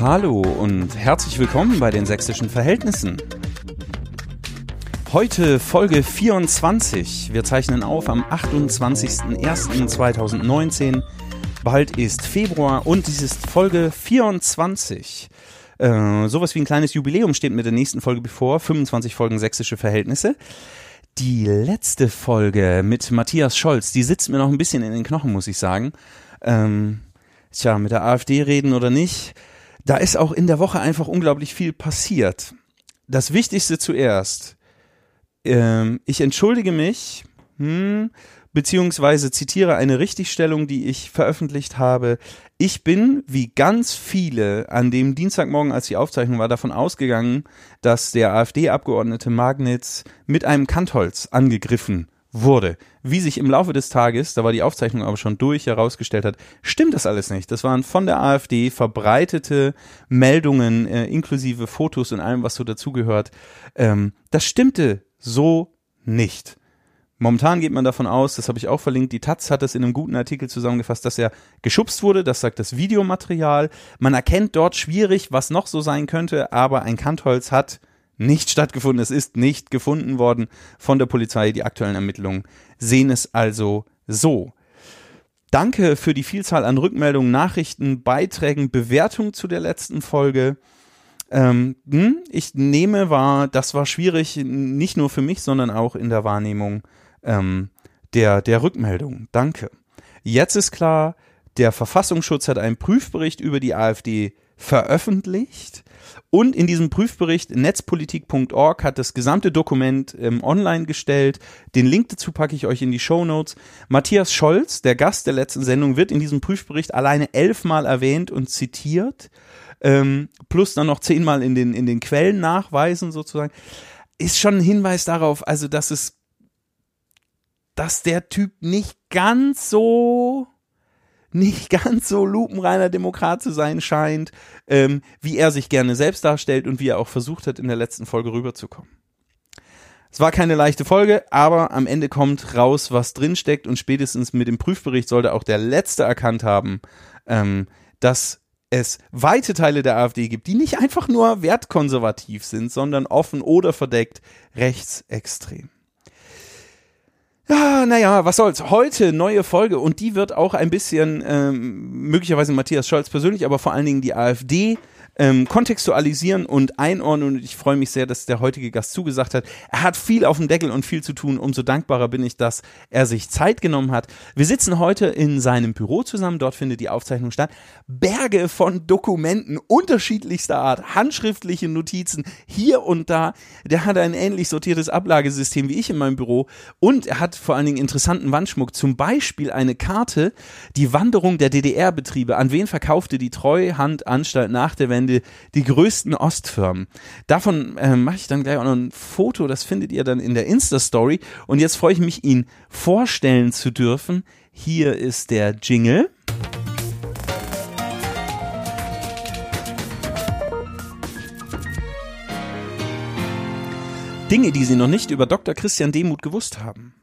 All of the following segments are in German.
Hallo und herzlich willkommen bei den sächsischen Verhältnissen. Heute Folge 24. Wir zeichnen auf am 28.01.2019. Bald ist Februar und dies ist Folge 24. Äh, sowas wie ein kleines Jubiläum steht mit der nächsten Folge bevor. 25 Folgen sächsische Verhältnisse. Die letzte Folge mit Matthias Scholz, die sitzt mir noch ein bisschen in den Knochen, muss ich sagen. Ähm, tja, mit der AfD reden oder nicht. Da ist auch in der Woche einfach unglaublich viel passiert. Das Wichtigste zuerst. Ähm, ich entschuldige mich, hm, beziehungsweise zitiere eine Richtigstellung, die ich veröffentlicht habe. Ich bin, wie ganz viele, an dem Dienstagmorgen, als die Aufzeichnung war, davon ausgegangen, dass der AfD-Abgeordnete Magnitz mit einem Kantholz angegriffen wurde. Wie sich im Laufe des Tages, da war die Aufzeichnung aber schon durch, herausgestellt hat, stimmt das alles nicht. Das waren von der AfD verbreitete Meldungen, äh, inklusive Fotos und allem, was so dazugehört. Ähm, das stimmte so nicht. Momentan geht man davon aus, das habe ich auch verlinkt, die Taz hat das in einem guten Artikel zusammengefasst, dass er geschubst wurde, das sagt das Videomaterial. Man erkennt dort schwierig, was noch so sein könnte, aber ein Kantholz hat nicht stattgefunden. Es ist nicht gefunden worden von der Polizei. Die aktuellen Ermittlungen sehen es also so. Danke für die Vielzahl an Rückmeldungen, Nachrichten, Beiträgen, Bewertungen zu der letzten Folge. Ähm, hm, ich nehme wahr, das war schwierig, nicht nur für mich, sondern auch in der Wahrnehmung ähm, der, der Rückmeldung. Danke. Jetzt ist klar, der Verfassungsschutz hat einen Prüfbericht über die AfD veröffentlicht. Und in diesem Prüfbericht netzpolitik.org hat das gesamte Dokument ähm, online gestellt. Den Link dazu packe ich euch in die Show Notes. Matthias Scholz, der Gast der letzten Sendung, wird in diesem Prüfbericht alleine elfmal erwähnt und zitiert. Ähm, plus dann noch zehnmal in den, in den Quellen nachweisen sozusagen. Ist schon ein Hinweis darauf, also dass es, dass der Typ nicht ganz so nicht ganz so lupenreiner Demokrat zu sein scheint, ähm, wie er sich gerne selbst darstellt und wie er auch versucht hat, in der letzten Folge rüberzukommen. Es war keine leichte Folge, aber am Ende kommt raus, was drinsteckt und spätestens mit dem Prüfbericht sollte auch der Letzte erkannt haben, ähm, dass es weite Teile der AfD gibt, die nicht einfach nur wertkonservativ sind, sondern offen oder verdeckt rechtsextrem. Ja, naja, was soll's. Heute neue Folge und die wird auch ein bisschen ähm, möglicherweise Matthias Scholz persönlich, aber vor allen Dingen die AfD ähm, kontextualisieren und einordnen. Und ich freue mich sehr, dass der heutige Gast zugesagt hat. Er hat viel auf dem Deckel und viel zu tun. Umso dankbarer bin ich, dass er sich Zeit genommen hat. Wir sitzen heute in seinem Büro zusammen. Dort findet die Aufzeichnung statt. Berge von Dokumenten unterschiedlichster Art, handschriftliche Notizen hier und da. Der hat ein ähnlich sortiertes Ablagesystem wie ich in meinem Büro. Und er hat vor allen Dingen interessanten Wandschmuck. Zum Beispiel eine Karte, die Wanderung der DDR-Betriebe. An wen verkaufte die Treuhandanstalt nach der Wende die, die größten Ostfirmen. Davon äh, mache ich dann gleich auch noch ein Foto, das findet ihr dann in der Insta-Story. Und jetzt freue ich mich, ihn vorstellen zu dürfen. Hier ist der Jingle. Dinge, die Sie noch nicht über Dr. Christian Demuth gewusst haben.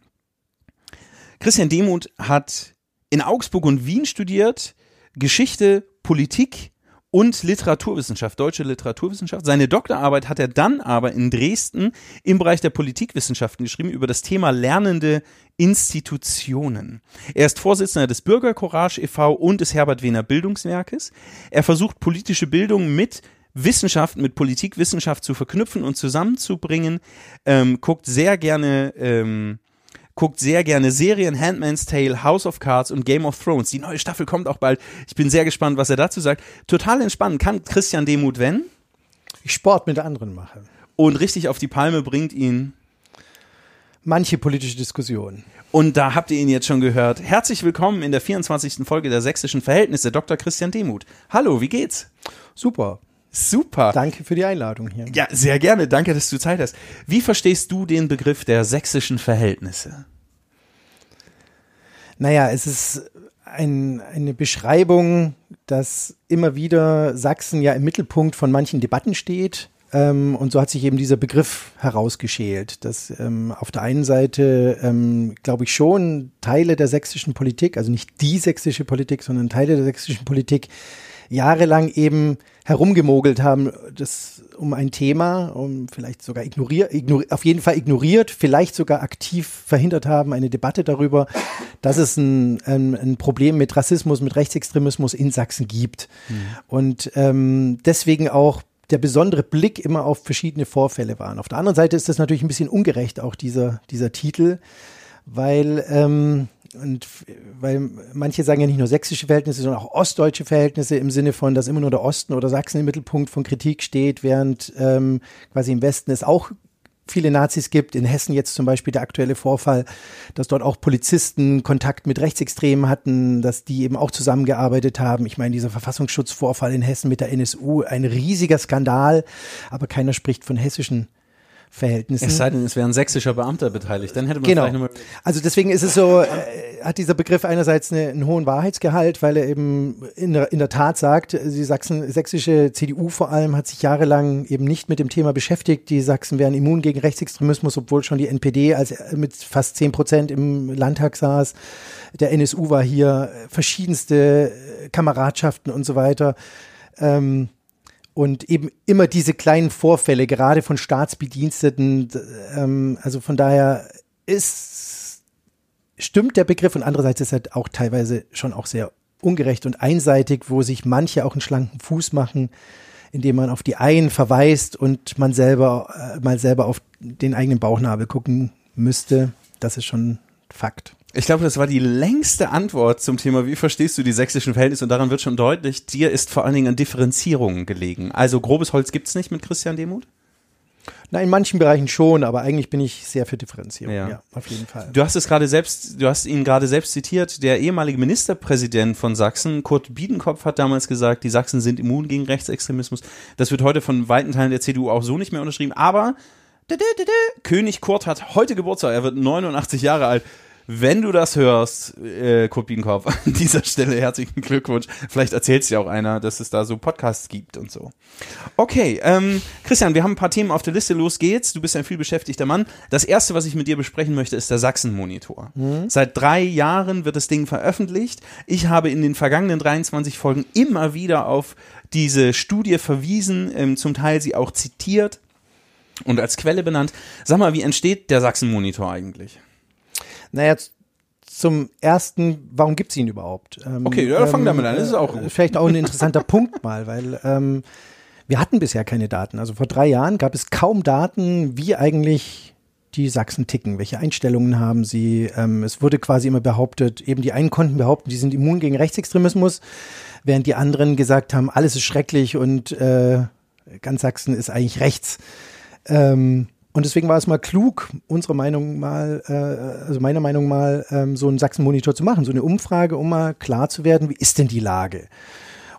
Christian Demuth hat in Augsburg und Wien studiert, Geschichte, Politik und Literaturwissenschaft, deutsche Literaturwissenschaft. Seine Doktorarbeit hat er dann aber in Dresden im Bereich der Politikwissenschaften geschrieben über das Thema lernende Institutionen. Er ist Vorsitzender des Bürgercourage e.V. und des Herbert Wehner Bildungswerkes. Er versucht politische Bildung mit Wissenschaft mit Politikwissenschaft zu verknüpfen und zusammenzubringen, ähm, guckt sehr gerne ähm, guckt sehr gerne Serien, Handmaid's Tale, House of Cards und Game of Thrones. Die neue Staffel kommt auch bald. Ich bin sehr gespannt, was er dazu sagt. Total entspannt kann Christian Demuth, wenn ich Sport mit anderen mache. Und richtig auf die Palme bringt ihn manche politische Diskussionen. Und da habt ihr ihn jetzt schon gehört. Herzlich willkommen in der 24. Folge der Sächsischen Verhältnisse, Dr. Christian Demuth. Hallo, wie geht's? Super. Super. Danke für die Einladung hier. Ja, sehr gerne. Danke, dass du Zeit hast. Wie verstehst du den Begriff der sächsischen Verhältnisse? Naja, es ist ein, eine Beschreibung, dass immer wieder Sachsen ja im Mittelpunkt von manchen Debatten steht. Ähm, und so hat sich eben dieser Begriff herausgeschält, dass ähm, auf der einen Seite, ähm, glaube ich, schon Teile der sächsischen Politik, also nicht die sächsische Politik, sondern Teile der sächsischen Politik, jahrelang eben herumgemogelt haben, das um ein Thema, um vielleicht sogar ignoriert, ignor, auf jeden Fall ignoriert, vielleicht sogar aktiv verhindert haben, eine Debatte darüber, dass es ein, ein, ein Problem mit Rassismus, mit Rechtsextremismus in Sachsen gibt. Mhm. Und ähm, deswegen auch der besondere Blick immer auf verschiedene Vorfälle waren. Auf der anderen Seite ist das natürlich ein bisschen ungerecht, auch dieser, dieser Titel, weil ähm, und weil manche sagen ja nicht nur sächsische Verhältnisse, sondern auch ostdeutsche Verhältnisse im Sinne von, dass immer nur der Osten oder Sachsen im Mittelpunkt von Kritik steht, während ähm, quasi im Westen es auch viele Nazis gibt. In Hessen jetzt zum Beispiel der aktuelle Vorfall, dass dort auch Polizisten Kontakt mit Rechtsextremen hatten, dass die eben auch zusammengearbeitet haben. Ich meine, dieser Verfassungsschutzvorfall in Hessen mit der NSU, ein riesiger Skandal, aber keiner spricht von hessischen Verhältnissen. Es sei denn, es wäre ein sächsischer Beamter beteiligt, dann hätte man genau. vielleicht nochmal. Also deswegen ist es so, äh, hat dieser Begriff einerseits eine, einen hohen Wahrheitsgehalt, weil er eben in der, in der Tat sagt, die Sachsen, sächsische CDU vor allem hat sich jahrelang eben nicht mit dem Thema beschäftigt. Die Sachsen wären immun gegen Rechtsextremismus, obwohl schon die NPD als mit fast zehn Prozent im Landtag saß. Der NSU war hier verschiedenste Kameradschaften und so weiter. Ähm, und eben immer diese kleinen Vorfälle, gerade von Staatsbediensteten. Ähm, also von daher ist, stimmt der Begriff und andererseits ist er auch teilweise schon auch sehr ungerecht und einseitig, wo sich manche auch einen schlanken Fuß machen, indem man auf die einen verweist und man selber äh, mal selber auf den eigenen Bauchnabel gucken müsste. Das ist schon Fakt. Ich glaube, das war die längste Antwort zum Thema, wie verstehst du die sächsischen Verhältnisse? Und daran wird schon deutlich, dir ist vor allen Dingen an Differenzierungen gelegen. Also grobes Holz gibt's nicht mit Christian Demuth? Na, in manchen Bereichen schon, aber eigentlich bin ich sehr für Differenzierung. Ja. Ja, auf jeden Fall. Du hast es gerade selbst, du hast ihn gerade selbst zitiert. Der ehemalige Ministerpräsident von Sachsen, Kurt Biedenkopf, hat damals gesagt, die Sachsen sind immun gegen Rechtsextremismus. Das wird heute von weiten Teilen der CDU auch so nicht mehr unterschrieben. Aber König Kurt hat heute Geburtstag. Er wird 89 Jahre alt. Wenn du das hörst, äh, Kurt Biedenkopf, an dieser Stelle herzlichen Glückwunsch. Vielleicht erzählt es ja auch einer, dass es da so Podcasts gibt und so. Okay, ähm, Christian, wir haben ein paar Themen auf der Liste. Los geht's. Du bist ein viel beschäftigter Mann. Das erste, was ich mit dir besprechen möchte, ist der Sachsen-Monitor. Mhm. Seit drei Jahren wird das Ding veröffentlicht. Ich habe in den vergangenen 23 Folgen immer wieder auf diese Studie verwiesen, ähm, zum Teil sie auch zitiert und als Quelle benannt. Sag mal, wie entsteht der Sachsen-Monitor eigentlich? Naja, zum ersten, warum gibt es ihn überhaupt? Ähm, okay, ja, fang damit an, das ist auch gut. Vielleicht auch ein interessanter Punkt mal, weil ähm, wir hatten bisher keine Daten. Also vor drei Jahren gab es kaum Daten, wie eigentlich die Sachsen ticken, welche Einstellungen haben sie. Ähm, es wurde quasi immer behauptet, eben die einen konnten behaupten, die sind immun gegen Rechtsextremismus, während die anderen gesagt haben, alles ist schrecklich und äh, ganz Sachsen ist eigentlich rechts. Ähm, und deswegen war es mal klug, unsere Meinung mal, äh, also meiner Meinung mal, ähm, so einen Sachsen-Monitor zu machen, so eine Umfrage, um mal klar zu werden, wie ist denn die Lage?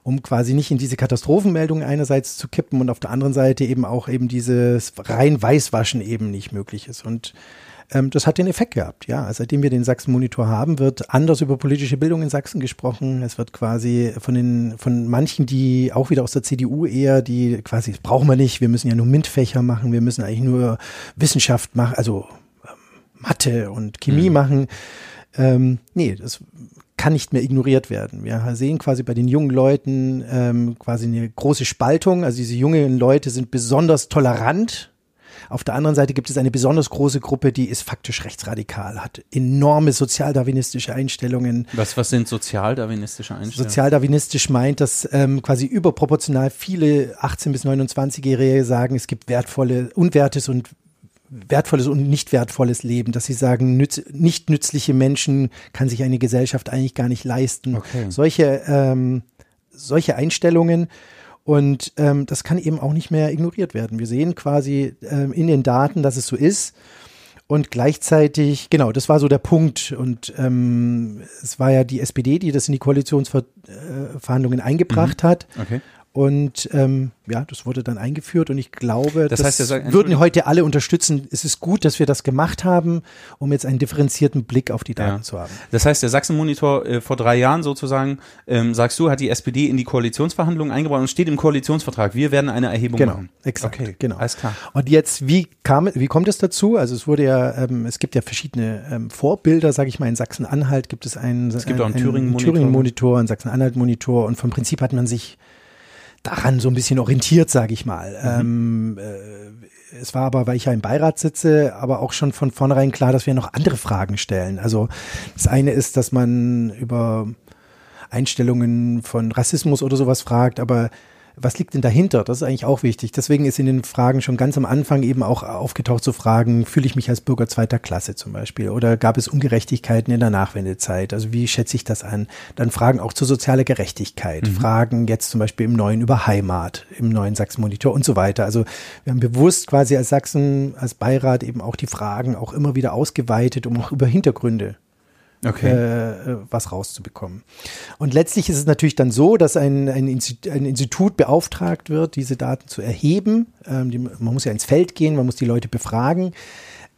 Um quasi nicht in diese Katastrophenmeldungen einerseits zu kippen und auf der anderen Seite eben auch eben dieses rein Weißwaschen eben nicht möglich ist. Und ähm, das hat den Effekt gehabt, ja. Seitdem wir den Sachsen-Monitor haben, wird anders über politische Bildung in Sachsen gesprochen. Es wird quasi von den, von manchen, die auch wieder aus der CDU eher, die quasi, das brauchen wir nicht, wir müssen ja nur MINT-Fächer machen, wir müssen eigentlich nur Wissenschaft machen, also ähm, Mathe und Chemie mhm. machen. Ähm, nee, das kann nicht mehr ignoriert werden. Wir sehen quasi bei den jungen Leuten ähm, quasi eine große Spaltung. Also diese jungen Leute sind besonders tolerant auf der anderen Seite gibt es eine besonders große Gruppe, die ist faktisch rechtsradikal, hat enorme sozialdarwinistische Einstellungen. Was, was sind sozialdarwinistische Einstellungen? Sozialdarwinistisch meint, dass ähm, quasi überproportional viele 18- bis 29-Jährige sagen, es gibt wertvolle, unwertes und wertvolles und nicht wertvolles Leben, dass sie sagen, nütz, nicht nützliche Menschen kann sich eine Gesellschaft eigentlich gar nicht leisten. Okay. Solche, ähm, solche Einstellungen und ähm, das kann eben auch nicht mehr ignoriert werden. Wir sehen quasi ähm, in den Daten, dass es so ist. Und gleichzeitig, genau, das war so der Punkt. Und ähm, es war ja die SPD, die das in die Koalitionsverhandlungen eingebracht mhm. hat. Okay. Und ähm, ja, das wurde dann eingeführt und ich glaube, Das das, heißt, ja, würden heute alle unterstützen. Es ist gut, dass wir das gemacht haben, um jetzt einen differenzierten Blick auf die Daten Ja. zu haben. Das heißt, der Sachsen-Monitor äh, vor drei Jahren sozusagen, ähm, sagst du, hat die SPD in die Koalitionsverhandlungen eingebaut und steht im Koalitionsvertrag. Wir werden eine Erhebung Genau, machen. exakt, Okay, genau. alles klar. Und jetzt, wie kam, wie kommt es dazu? Also es wurde ja, ähm, es gibt ja verschiedene ähm, Vorbilder, sage ich mal. In Sachsen-Anhalt gibt es einen, Es gibt auch einen einen Thüringen-Monitor. Thüringen-Monitor, einen Sachsen-Anhalt-Monitor und vom Prinzip hat man sich daran so ein bisschen orientiert, sage ich mal. Ähm, äh, es war aber, weil ich ja im Beirat sitze, aber auch schon von vornherein klar, dass wir noch andere Fragen stellen. Also das eine ist, dass man über Einstellungen von Rassismus oder sowas fragt, aber was liegt denn dahinter? Das ist eigentlich auch wichtig. Deswegen ist in den Fragen schon ganz am Anfang eben auch aufgetaucht zu Fragen, fühle ich mich als Bürger zweiter Klasse zum Beispiel? Oder gab es Ungerechtigkeiten in der Nachwendezeit? Also wie schätze ich das an? Dann Fragen auch zur sozialer Gerechtigkeit. Fragen jetzt zum Beispiel im neuen über Heimat, im neuen Sachsen-Monitor und so weiter. Also wir haben bewusst quasi als Sachsen, als Beirat eben auch die Fragen auch immer wieder ausgeweitet, um auch über Hintergründe Okay. äh, was rauszubekommen. Und letztlich ist es natürlich dann so, dass ein, ein, Institut, ein Institut beauftragt wird, diese Daten zu erheben. Ähm, die, man muss ja ins Feld gehen, man muss die Leute befragen.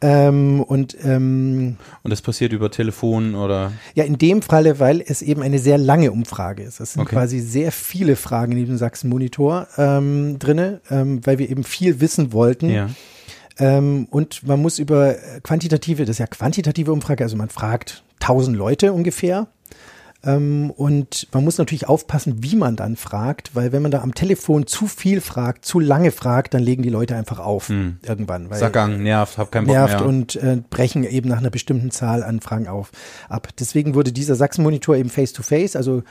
Ähm, und ähm, und das passiert über Telefon oder ja, in dem Falle, weil es eben eine sehr lange Umfrage ist. Es sind Okay. quasi sehr viele Fragen in diesem Sachsen-Monitor ähm, drinne, ähm, weil wir eben viel wissen wollten. ja. Ähm, und man muss über quantitative, das ist ja quantitative Umfrage, also man fragt 1000 Leute ungefähr. Ähm, und man muss natürlich aufpassen, wie man dann fragt, weil wenn man da am Telefon zu viel fragt, zu lange fragt, dann legen die Leute einfach auf Hm. irgendwann. Weil Sackgang, nervt, hab keinen Bock nervt mehr. und äh, brechen eben nach einer bestimmten Zahl an Fragen auf ab. Deswegen wurde dieser Sachsen-Monitor eben face-to-face, also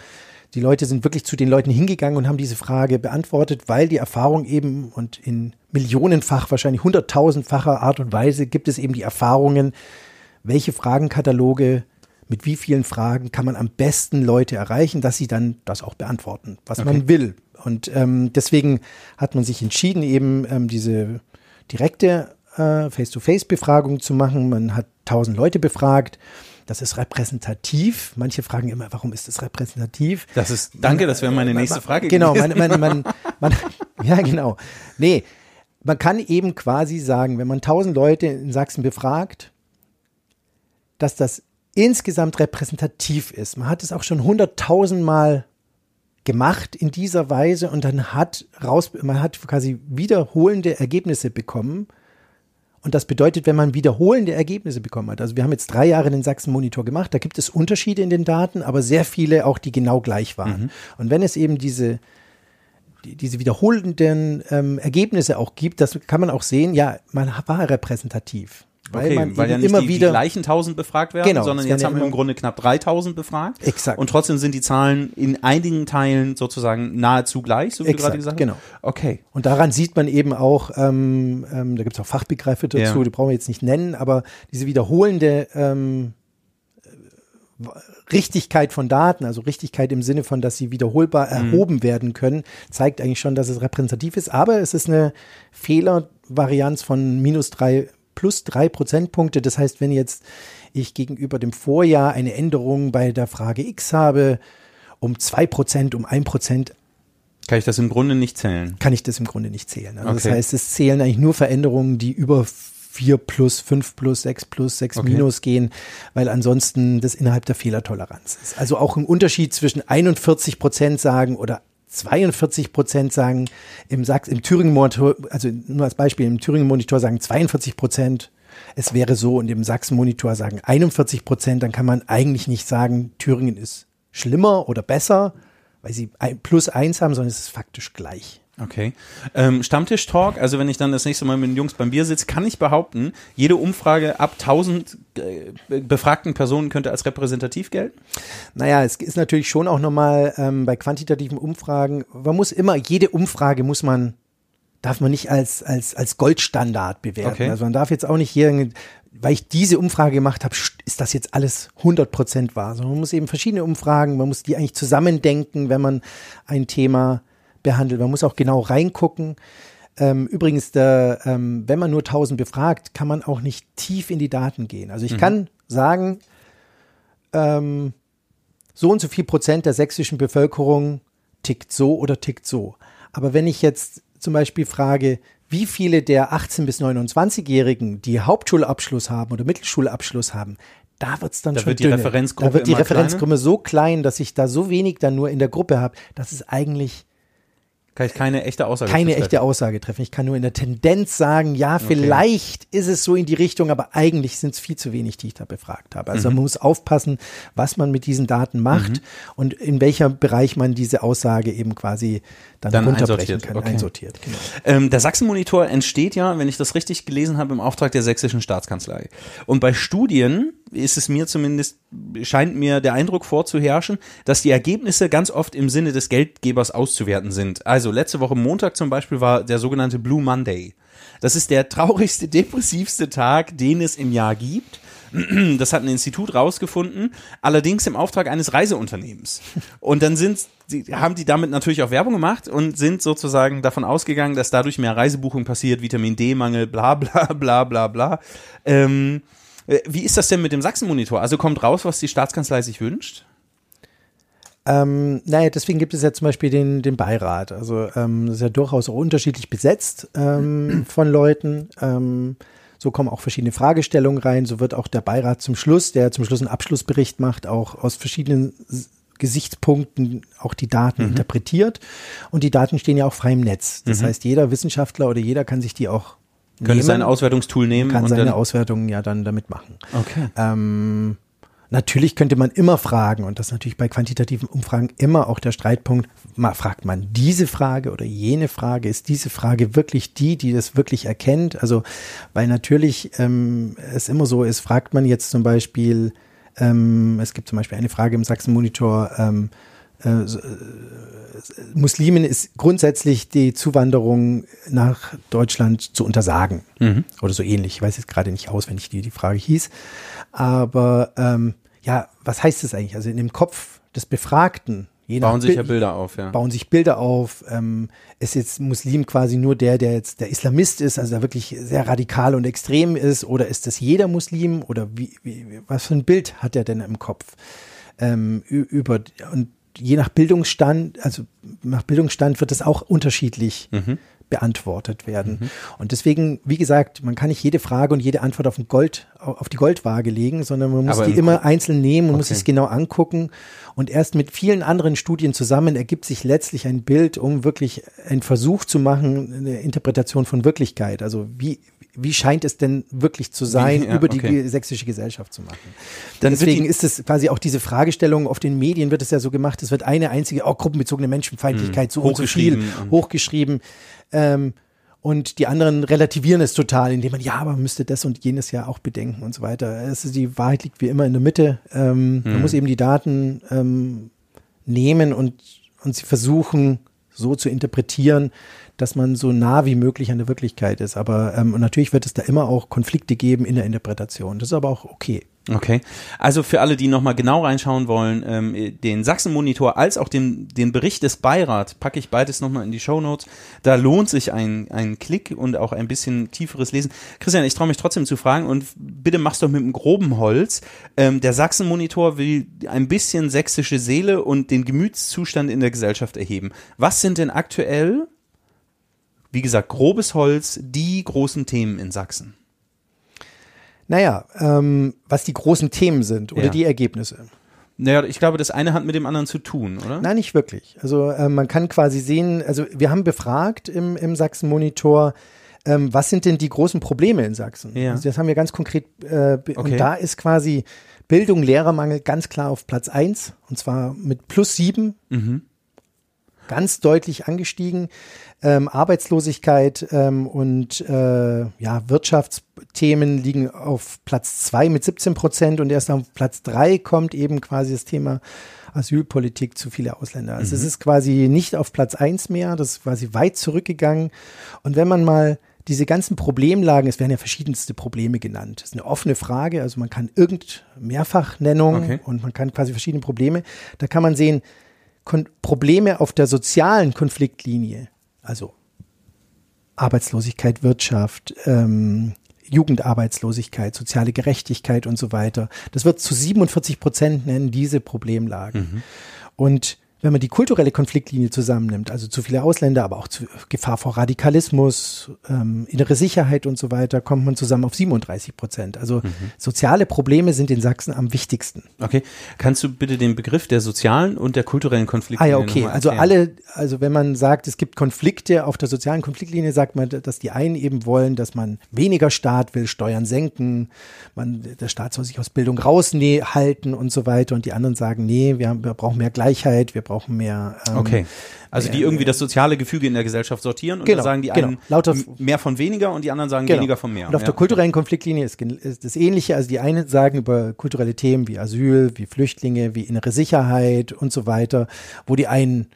die Leute sind wirklich zu den Leuten hingegangen und haben diese Frage beantwortet, weil die Erfahrung eben und in millionenfach, wahrscheinlich hunderttausendfacher Art und Weise gibt es eben die Erfahrungen, welche Fragenkataloge mit wie vielen Fragen kann man am besten Leute erreichen, dass sie dann das auch beantworten, was man will. Und ähm, deswegen hat man sich entschieden, eben ähm, diese direkte äh, Face-to-Face-Befragung zu machen. Man hat tausend Leute befragt. Das ist repräsentativ. Manche fragen immer, warum ist das repräsentativ? Das ist, danke, das wäre meine nächste Frage. Genau, man, man, man, man, ja, genau. Nee, man kann eben quasi sagen, wenn man tausend Leute in Sachsen befragt, dass das insgesamt repräsentativ ist. Man hat es auch schon hunderttausendmal gemacht in dieser Weise und dann hat raus, man hat quasi wiederholende Ergebnisse bekommen. Und das bedeutet, wenn man wiederholende Ergebnisse bekommen hat, also wir haben jetzt drei Jahre den Sachsen-Monitor gemacht, da gibt es Unterschiede in den Daten, aber sehr viele auch, die genau gleich waren. Und wenn es eben diese, die, diese wiederholenden ähm, Ergebnisse auch gibt, das kann man auch sehen, ja, man war repräsentativ. Weil okay, man weil ja nicht immer die, wieder die gleichen 1000 befragt werden, Genau, sondern jetzt haben wir im Grunde knapp 3000 befragt. Exakt. Und trotzdem sind die Zahlen in einigen Teilen sozusagen nahezu gleich, so wie du Exakt, gerade gesagt hast. genau. Okay. Und daran sieht man eben auch, ähm, ähm, da gibt es auch Fachbegriffe dazu, Ja. die brauchen wir jetzt nicht nennen, aber diese wiederholende ähm, äh, Richtigkeit von Daten, also Richtigkeit im Sinne von, dass sie wiederholbar Mhm. erhoben werden können, zeigt eigentlich schon, dass es repräsentativ ist. Aber es ist eine Fehlervarianz von minus drei plus drei Prozentpunkte. Das heißt, wenn jetzt ich gegenüber dem Vorjahr eine Änderung bei der Frage X habe, um zwei Prozent, um ein Prozent, Kann ich das im Grunde nicht zählen? kann ich das im Grunde nicht zählen. Also Das Okay. heißt, es zählen eigentlich nur Veränderungen, die über 4 plus, 5 plus, 6 plus, 6 Okay. minus gehen, weil ansonsten das innerhalb der Fehlertoleranz ist. Also auch ein Unterschied zwischen 41 Prozent sagen oder 42 Prozent sagen im Sachs, im Thüringen-Monitor, also nur als Beispiel, im Thüringen-Monitor sagen 42 Prozent, es wäre so und im Sachsen-Monitor sagen 41 Prozent, dann kann man eigentlich nicht sagen, Thüringen ist schlimmer oder besser, weil sie plus eins haben, sondern es ist faktisch gleich. Okay. Ähm, Stammtisch-Talk, also wenn ich dann das nächste Mal mit den Jungs beim Bier sitze, kann ich behaupten, jede Umfrage ab 1000 äh, befragten Personen könnte als repräsentativ gelten? Naja, es ist natürlich schon auch nochmal ähm, bei quantitativen Umfragen, man muss immer, jede Umfrage muss man, darf man nicht als, als, als Goldstandard bewerten. Okay. Also man darf jetzt auch nicht hier, weil ich diese Umfrage gemacht habe, ist das jetzt alles 100 Prozent wahr. Sondern man muss eben verschiedene Umfragen, man muss die eigentlich zusammendenken, wenn man ein Thema behandelt. Man muss auch genau reingucken. Ähm, übrigens, der, ähm, wenn man nur 1000 befragt, kann man auch nicht tief in die Daten gehen. Also ich kann sagen, ähm, so und so viel Prozent der sächsischen Bevölkerung tickt so oder tickt so. Aber wenn ich jetzt zum Beispiel frage, wie viele der 18- bis 29-Jährigen, die Hauptschulabschluss haben oder Mittelschulabschluss haben, da wird's dann Da schon wird die dünne. Referenzgruppe Da wird die Referenzgruppe so klein, dass ich da so wenig dann nur in der Gruppe habe, dass es eigentlich Kann ich keine echte Aussage keine zu echte treffen. Aussage treffen. Ich kann nur in der Tendenz sagen, ja, vielleicht ist es so in die Richtung, aber eigentlich sind es viel zu wenig, die ich da befragt habe. Mhm. Also man muss aufpassen, was man mit diesen Daten macht und in welcher Bereich man diese Aussage eben quasi dann, Dann runterbrechen einsortiert, kann, okay. einsortiert. Genau. Ähm, der Sachsen-Monitor entsteht ja, wenn ich das richtig gelesen habe, im Auftrag der sächsischen Staatskanzlei. Und bei Studien ist es mir zumindest, scheint mir der Eindruck vorzuherrschen, dass die Ergebnisse ganz oft im Sinne des Geldgebers auszuwerten sind. Also letzte Woche Montag zum Beispiel war der sogenannte Blue Monday. Das ist der traurigste, depressivste Tag, den es im Jahr gibt. Das hat ein Institut rausgefunden, allerdings im Auftrag eines Reiseunternehmens. Und dann sind, haben die damit natürlich auch Werbung gemacht und sind sozusagen davon ausgegangen, dass dadurch mehr Reisebuchung passiert, Vitamin D-Mangel, bla bla bla bla bla. Ähm, äh, wie ist das denn mit dem Sachsen-Monitor? Also kommt raus, was die Staatskanzlei sich wünscht? Ähm, naja, deswegen gibt es ja zum Beispiel den, den Beirat. Also ähm, das ist ja durchaus auch unterschiedlich besetzt ähm, von Leuten. Ähm, so kommen auch verschiedene Fragestellungen rein. So wird auch der Beirat zum Schluss, der zum Schluss einen Abschlussbericht macht, auch aus verschiedenen Gesichtspunkten auch die Daten Mhm. interpretiert. Und die Daten stehen ja auch frei im Netz. Das Mhm. heißt, jeder Wissenschaftler oder jeder kann sich die auch Könnte nehmen, sein Auswertungstool nehmen kann seine. Auswertungen ja dann damit machen. Okay. Ähm, natürlich könnte man immer fragen, und das ist natürlich bei quantitativen Umfragen immer auch der Streitpunkt, mal fragt man diese Frage oder jene Frage, ist diese Frage wirklich die, die das wirklich erkennt? Also, weil natürlich ähm, es immer so ist, fragt man jetzt zum Beispiel, ähm, es gibt zum Beispiel eine Frage im Sachsen-Monitor, ähm, äh, äh, Muslimen ist grundsätzlich die Zuwanderung nach Deutschland zu untersagen Mhm. oder so ähnlich. Ich weiß jetzt gerade nicht auswendig, wie die Frage hieß. Aber ähm, ja, was heißt das eigentlich? Also in dem Kopf des Befragten, je Bauen sich ja Bild- Bilder auf, ja. bauen sich Bilder auf. Ähm, ist jetzt Muslim quasi nur der, der jetzt der Islamist ist, also der wirklich sehr radikal und extrem ist, oder ist das jeder Muslim? Oder wie, wie was für ein Bild hat er denn im Kopf? Ähm, über und je nach Bildungsstand, also nach Bildungsstand wird das auch unterschiedlich beantwortet werden. Und deswegen, wie gesagt, man kann nicht jede Frage und jede Antwort auf, den Gold, auf die Goldwaage legen, sondern man muss Aber die im immer einzeln nehmen und muss Okay. es genau angucken. Und erst mit vielen anderen Studien zusammen ergibt sich letztlich ein Bild, um wirklich einen Versuch zu machen, eine Interpretation von Wirklichkeit. Also wie, wie scheint es denn wirklich zu sein, ja, über die okay. sächsische Gesellschaft zu machen. Dann Deswegen ist es quasi auch diese Fragestellung, auf den Medien wird es ja so gemacht, es wird eine einzige, auch gruppenbezogene Menschenfeindlichkeit, so und so viel Hm. Hochgeschrieben. Ähm, und die anderen relativieren es total, indem man, ja, aber man müsste das und jenes ja auch bedenken und so weiter. Es ist, die Wahrheit liegt wie immer in der Mitte. Ähm, Hm. Man muss eben die Daten ähm, nehmen und, und sie versuchen so zu interpretieren, dass man so nah wie möglich an der Wirklichkeit ist. Aber ähm, natürlich wird es da immer auch Konflikte geben in der Interpretation. Das ist aber auch okay. Okay. Also für alle, die nochmal genau reinschauen wollen, ähm, den Sachsen-Monitor als auch den, den Bericht des Beirats packe ich beides nochmal in die Shownotes. Da lohnt sich ein, ein Klick und auch ein bisschen tieferes Lesen. Christian, ich traue mich trotzdem zu fragen und bitte mach's doch mit einem groben Holz. Ähm, der Sachsen-Monitor will ein bisschen sächsische Seele und den Gemütszustand in der Gesellschaft erheben. Was sind denn aktuell, wie gesagt, grobes Holz, die großen Themen in Sachsen? Naja, ähm, was die großen Themen sind oder Ja. die Ergebnisse. Naja, ich glaube, das eine hat mit dem anderen zu tun, oder? Nein, nicht wirklich. Also äh, man kann quasi sehen, also wir haben befragt im, im Sachsen-Monitor, ähm, was sind denn die großen Probleme in Sachsen? Ja. Also das haben wir ganz konkret, äh, Okay. und da ist quasi Bildung, Lehrermangel ganz klar auf Platz eins und zwar mit plus sieben. Mhm. Ganz deutlich angestiegen. Ähm, Arbeitslosigkeit ähm, und äh, ja, Wirtschaftsthemen liegen auf Platz zwei mit 17 Prozent und erst auf Platz drei kommt eben quasi das Thema Asylpolitik zu viele Ausländer. Also es ist quasi nicht auf Platz eins mehr, das ist quasi weit zurückgegangen. Und wenn man mal diese ganzen Problemlagen, es werden ja verschiedenste Probleme genannt. Das ist eine offene Frage, also man kann irgend Mehrfachnennung Okay. und man kann quasi verschiedene Probleme. Da kann man sehen, Kon Probleme auf der sozialen Konfliktlinie, also Arbeitslosigkeit, Wirtschaft, ähm, Jugendarbeitslosigkeit, soziale Gerechtigkeit und so weiter. Das wird zu 47 Prozent nennen diese Problemlagen. Und wenn man die kulturelle Konfliktlinie zusammennimmt, also zu viele Ausländer, aber auch zu Gefahr vor Radikalismus, ähm, innere Sicherheit und so weiter, kommt man zusammen auf 37 Prozent. Also mhm. soziale Probleme sind in Sachsen am wichtigsten. Okay, kannst du bitte den Begriff der sozialen und der kulturellen Konfliktlinie? Ah ja, okay. Also alle, also wenn man sagt, es gibt Konflikte auf der sozialen Konfliktlinie, sagt man, dass die einen eben wollen, dass man weniger Staat will, Steuern senken, man, der Staat soll sich aus Bildung raushalten und so weiter. Und die anderen sagen, nee, wir, haben, wir brauchen mehr Gleichheit, wir brauchen mehr. Ähm, okay. Also die irgendwie das soziale Gefüge in der Gesellschaft sortieren und genau, dann sagen die einen genau. Lauter, mehr von weniger und die anderen sagen genau. weniger von mehr. Und auf ja. der kulturellen Konfliktlinie ist, ist das Ähnliche. Also die einen sagen über kulturelle Themen wie Asyl, wie Flüchtlinge, wie innere Sicherheit und so weiter, wo die einen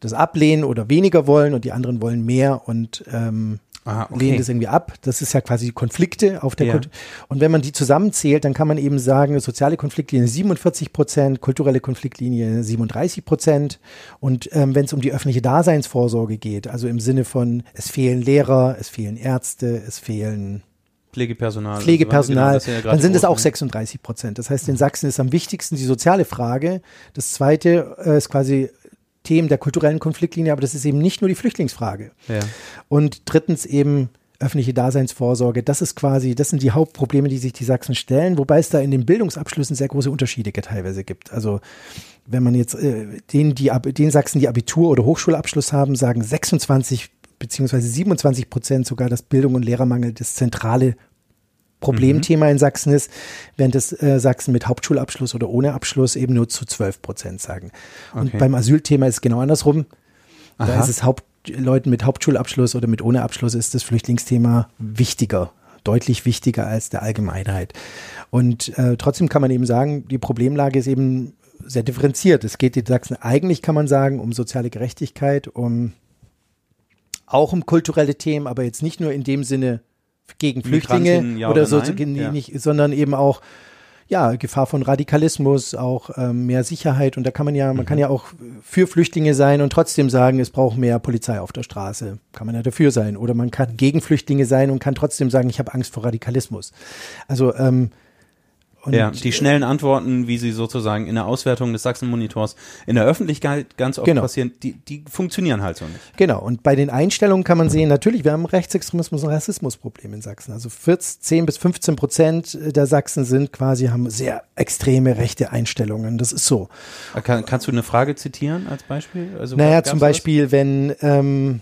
das ablehnen oder weniger wollen und die anderen wollen mehr und ähm, Aha, okay. lehnen das irgendwie ab. Das ist ja quasi Konflikte auf der ja. Kult Und wenn man die zusammenzählt, dann kann man eben sagen, soziale Konfliktlinie 47 Prozent, kulturelle Konfliktlinie 37 Prozent. Und ähm, wenn es um die öffentliche Daseinsvorsorge geht, also im Sinne von, es fehlen Lehrer, es fehlen Ärzte, es fehlen Pflegepersonal. Pflegepersonal, genau, ja dann sind es auch 36 Prozent. Das heißt, in Sachsen ist am wichtigsten die soziale Frage. Das zweite äh, ist quasi Themen der kulturellen Konfliktlinie, aber das ist eben nicht nur die Flüchtlingsfrage. Ja. Und drittens eben öffentliche Daseinsvorsorge. Das ist quasi, das sind die Hauptprobleme, die sich die Sachsen stellen, wobei es da in den Bildungsabschlüssen sehr große Unterschiede teilweise gibt. Also wenn man jetzt äh, den, die, den Sachsen, die Abitur- oder Hochschulabschluss haben, sagen 26 beziehungsweise 27 Prozent sogar, dass Bildung und Lehrermangel das zentrale Problemthema mhm. in Sachsen ist, während es äh, Sachsen mit Hauptschulabschluss oder ohne Abschluss eben nur zu 12 Prozent sagen. Und okay. beim Asylthema ist es genau andersrum. Aha. Da ist es Haupt, Leuten mit Hauptschulabschluss oder mit ohne Abschluss ist das Flüchtlingsthema wichtiger, deutlich wichtiger als der Allgemeinheit. Und äh, trotzdem kann man eben sagen, die Problemlage ist eben sehr differenziert. Es geht in Sachsen eigentlich, kann man sagen, um soziale Gerechtigkeit, um auch um kulturelle Themen, aber jetzt nicht nur in dem Sinne, gegen Flüchtlinge ja oder, oder, so, ja. nicht, sondern eben auch ja, Gefahr von Radikalismus, auch ähm, mehr Sicherheit. Und da kann man ja, man mhm. kann ja auch für Flüchtlinge sein und trotzdem sagen, es braucht mehr Polizei auf der Straße. Kann man ja dafür sein. Oder man kann gegen Flüchtlinge sein und kann trotzdem sagen, ich habe Angst vor Radikalismus. Also ähm, und ja, die schnellen Antworten, wie sie sozusagen in der Auswertung des Sachsen-Monitors in der Öffentlichkeit ganz oft genau. passieren, die, die funktionieren halt so nicht. Genau, und bei den Einstellungen kann man sehen, natürlich, wir haben Rechtsextremismus und Rassismusprobleme in Sachsen. Also 14 bis 15 Prozent der Sachsen sind quasi, haben sehr extreme rechte Einstellungen. Das ist so. Kann, kannst du eine Frage zitieren als Beispiel? Also, naja, zum Beispiel, was? wenn ähm,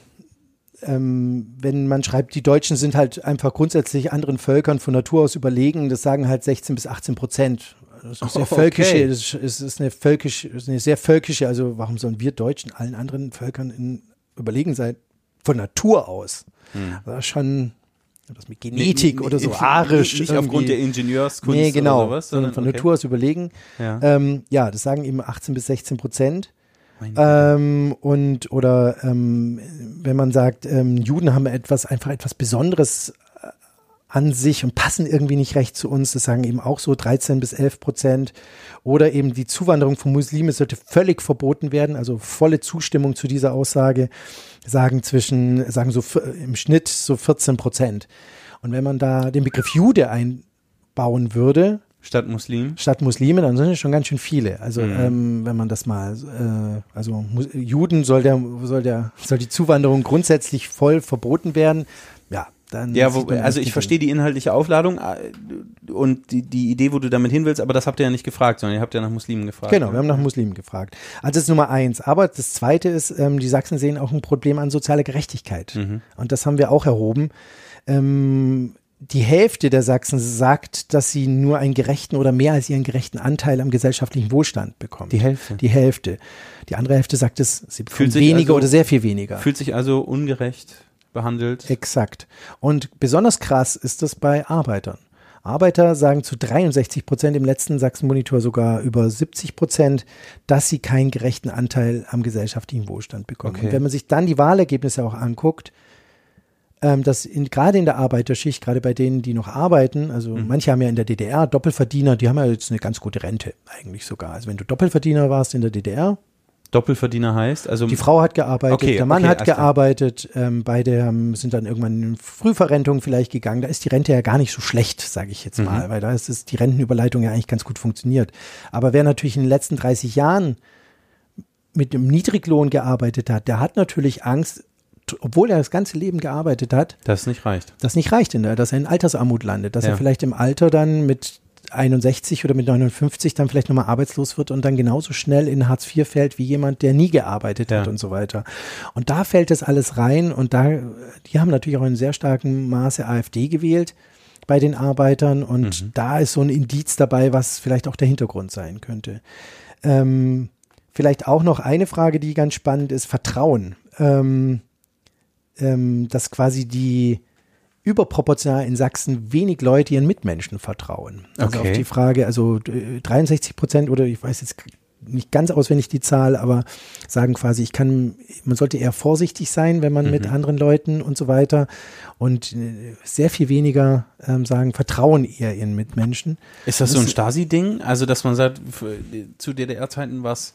ähm, wenn man schreibt, die Deutschen sind halt einfach grundsätzlich anderen Völkern von Natur aus überlegen, das sagen halt 16 bis 18 Prozent. Das ist sehr völkische, okay. das ist, ist eine völkisch, ist eine sehr völkische, also warum sollen wir Deutschen allen anderen Völkern in, überlegen sein? Von Natur aus. Hm. Das ist schon das mit Genetik nee, oder so arisch. Nicht, nicht aufgrund der Ingenieurskunst nee, genau, oder sowas, sondern von okay. Natur aus überlegen. Ja. Ähm, ja, das sagen eben 18 bis 16 Prozent. Ähm, und oder ähm, wenn man sagt, ähm, Juden haben etwas einfach etwas Besonderes äh, an sich und passen irgendwie nicht recht zu uns. Das sagen eben auch so 13 bis 11 Prozent. Oder eben die Zuwanderung von Muslimen sollte völlig verboten werden. Also volle Zustimmung zu dieser Aussage sagen zwischen, sagen so im Schnitt so 14 Prozent. Und wenn man da den Begriff Jude einbauen würde, Statt Muslim? Statt Muslime, dann sind es schon ganz schön viele. Also mhm. ähm, wenn man das mal, äh, also Juden soll der, soll der, soll die Zuwanderung grundsätzlich voll verboten werden. Ja, dann. Ja, wo, also ich verstehe die inhaltliche Aufladung äh, und die, die Idee, wo du damit hin willst, aber das habt ihr ja nicht gefragt, sondern ihr habt ja nach Muslimen gefragt. Genau, wir haben nach Muslimen gefragt. Also das ist Nummer eins. Aber das zweite ist, ähm, die Sachsen sehen auch ein Problem an sozialer Gerechtigkeit. Mhm. Und das haben wir auch erhoben. Ähm, die Hälfte der Sachsen sagt, dass sie nur einen gerechten oder mehr als ihren gerechten Anteil am gesellschaftlichen Wohlstand bekommt. Die Hälfte. Die Hälfte. Die andere Hälfte sagt es, sie bekommt weniger also, oder sehr viel weniger. Fühlt sich also ungerecht behandelt. Exakt. Und besonders krass ist das bei Arbeitern. Arbeiter sagen zu 63 Prozent im letzten Sachsen-Monitor sogar über 70 Prozent, dass sie keinen gerechten Anteil am gesellschaftlichen Wohlstand bekommen. Okay. Und wenn man sich dann die Wahlergebnisse auch anguckt, ähm, dass in, gerade in der Arbeiterschicht, gerade bei denen, die noch arbeiten, also mhm. manche haben ja in der DDR Doppelverdiener, die haben ja jetzt eine ganz gute Rente eigentlich sogar. Also wenn du Doppelverdiener warst in der DDR, Doppelverdiener heißt? Also die Frau hat gearbeitet, okay, der Mann okay, hat gearbeitet, ähm, beide haben, sind dann irgendwann in Frühverrentung vielleicht gegangen. Da ist die Rente ja gar nicht so schlecht, sage ich jetzt mal, mhm. weil da ist es, die Rentenüberleitung ja eigentlich ganz gut funktioniert. Aber wer natürlich in den letzten 30 Jahren mit dem Niedriglohn gearbeitet hat, der hat natürlich Angst, obwohl er das ganze Leben gearbeitet hat, Das nicht reicht. das nicht reicht, in der, dass er in Altersarmut landet, dass Ja. er vielleicht im Alter dann mit 61 oder mit 59 dann vielleicht nochmal arbeitslos wird und dann genauso schnell in Hartz IV fällt wie jemand, der nie gearbeitet hat Ja. und so weiter. Und da fällt das alles rein und da, die haben natürlich auch in sehr starkem Maße AfD gewählt bei den Arbeitern und da ist so ein Indiz dabei, was vielleicht auch der Hintergrund sein könnte. Ähm, vielleicht auch noch eine Frage, die ganz spannend ist, Vertrauen. Ähm, ähm, dass quasi die überproportional in Sachsen wenig Leute ihren Mitmenschen vertrauen. Also Okay. auf die Frage, also äh, 63 Prozent oder ich weiß jetzt nicht ganz auswendig die Zahl, aber sagen quasi, ich kann, man sollte eher vorsichtig sein, wenn man mit anderen Leuten und so weiter und äh, sehr viel weniger ähm, sagen, vertrauen eher ihren Mitmenschen. Ist das so ein Das- Stasi-Ding? Also, dass man sagt, für- zu DDR-Zeiten war es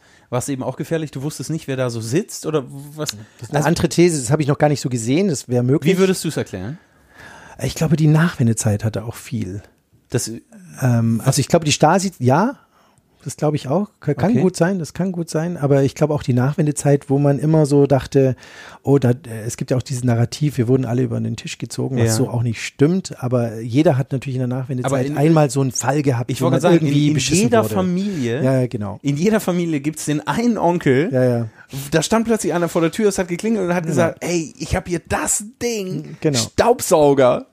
eben auch gefährlich, du wusstest nicht, wer da so sitzt oder was? Eine andere These, das habe ich noch gar nicht so gesehen, das wäre möglich. Wie würdest du es erklären? ich glaube, die Nachwendezeit hatte auch viel. Das, Ähm, also ich glaube, die Stasi, ja, das glaube ich auch. Kann Okay. gut sein, das kann gut sein. Aber ich glaube auch die Nachwendezeit, wo man immer so dachte, oh, da, es gibt ja auch dieses Narrativ, wir wurden alle über den Tisch gezogen, was Ja. so auch nicht stimmt. Aber jeder hat natürlich in der Nachwendezeit in- einmal so einen Fall gehabt, ich wo wollte sagen, in, irgendwie in beschissen jeder wurde. Familie, Ja, ja, genau. in jeder Familie gibt es den einen Onkel, Ja, ja. da stand plötzlich einer vor der Tür, es hat geklingelt und hat gesagt, ey, ich habe hier das Ding, Genau. Staubsauger.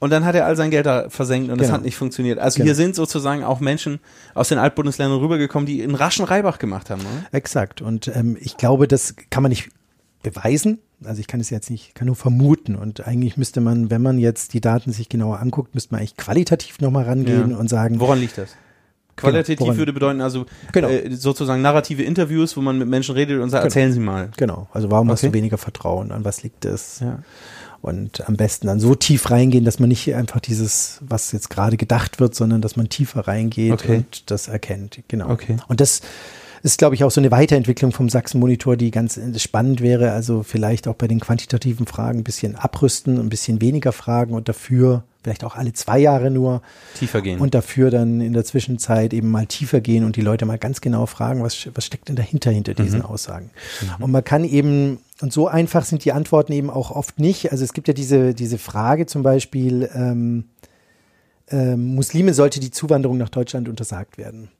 Und dann hat er all sein Geld da versenkt und Genau. hat nicht funktioniert. Also Genau. hier sind sozusagen auch Menschen aus den Altbundesländern rübergekommen, die einen raschen Reibach gemacht haben. Oder? Exakt. Und ähm, ich glaube, das kann man nicht beweisen. Also ich kann es jetzt nicht, kann nur vermuten. Und eigentlich müsste man, wenn man jetzt die Daten sich genauer anguckt, müsste man eigentlich qualitativ nochmal rangehen Ja. und sagen, Woran liegt das? Qualitativ woran? würde bedeuten also Genau. äh, sozusagen narrative Interviews, wo man mit Menschen redet und sagt, Genau. erzählen Sie mal. Genau, also warum hast Okay. du weniger Vertrauen? An was liegt es? Ja. Und am besten dann so tief reingehen, dass man nicht einfach dieses, was jetzt gerade gedacht wird, sondern dass man tiefer reingeht Okay. und das erkennt. Genau. Okay. Und das ist, glaube ich, auch so eine Weiterentwicklung vom Sachsen-Monitor, die ganz spannend wäre. Also vielleicht auch bei den quantitativen Fragen ein bisschen abrüsten, ein bisschen weniger Fragen und dafür vielleicht auch alle zwei Jahre nur Tiefer gehen. und dafür dann in der Zwischenzeit eben mal tiefer gehen und die Leute mal ganz genau fragen, was, was steckt denn dahinter, hinter diesen Aussagen. Und man kann eben, und so einfach sind die Antworten eben auch oft nicht. Also es gibt ja diese, diese Frage zum Beispiel, ähm, ähm, Muslime sollte die Zuwanderung nach Deutschland untersagt werden.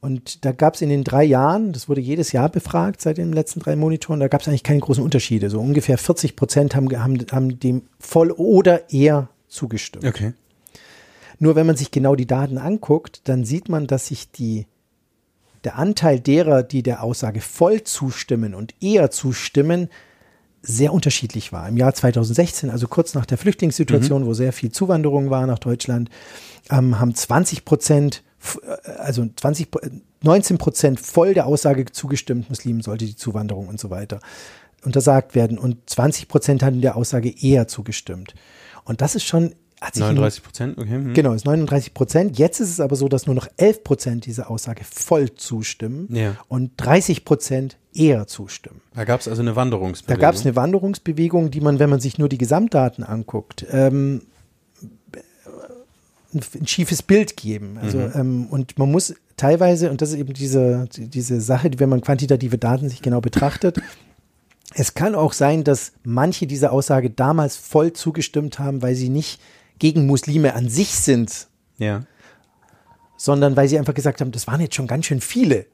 Und da gab es in den drei Jahren, das wurde jedes Jahr befragt seit den letzten drei Monitoren, da gab es eigentlich keine großen Unterschiede. So ungefähr 40 Prozent haben, haben, haben dem voll oder eher zugestimmt. okay. Nur wenn man sich genau die Daten anguckt, dann sieht man, dass sich die, der Anteil derer, die der Aussage voll zustimmen und eher zustimmen, sehr unterschiedlich war. Im Jahr 2016, also kurz nach der Flüchtlingssituation, wo sehr viel Zuwanderung war nach Deutschland, ähm, haben 20 Prozent, äh, also 20, Pro- 19 Prozent voll der Aussage zugestimmt, Muslimen sollte die Zuwanderung und so weiter untersagt werden und 20 Prozent hatten der Aussage eher zugestimmt. Und das ist schon, hat sich in- 39 Prozent, okay. hm. Genau, ist 39 Prozent. Jetzt ist es aber so, dass nur noch 11 Prozent dieser Aussage voll zustimmen Ja. und 30 Prozent eher zustimmen. Da gab es also eine Da Wanderungsbewegung. gab es eine Wanderungsbewegung, die man, wenn man sich nur die Gesamtdaten anguckt, ähm, ein, ein schiefes Bild geben. Also, ähm, und man muss teilweise, und das ist eben diese, diese Sache, wenn man quantitative Daten sich genau betrachtet, es kann auch sein, dass manche dieser Aussage damals voll zugestimmt haben, weil sie nicht gegen Muslime an sich sind, Ja, sondern weil sie einfach gesagt haben, das waren jetzt schon ganz schön viele.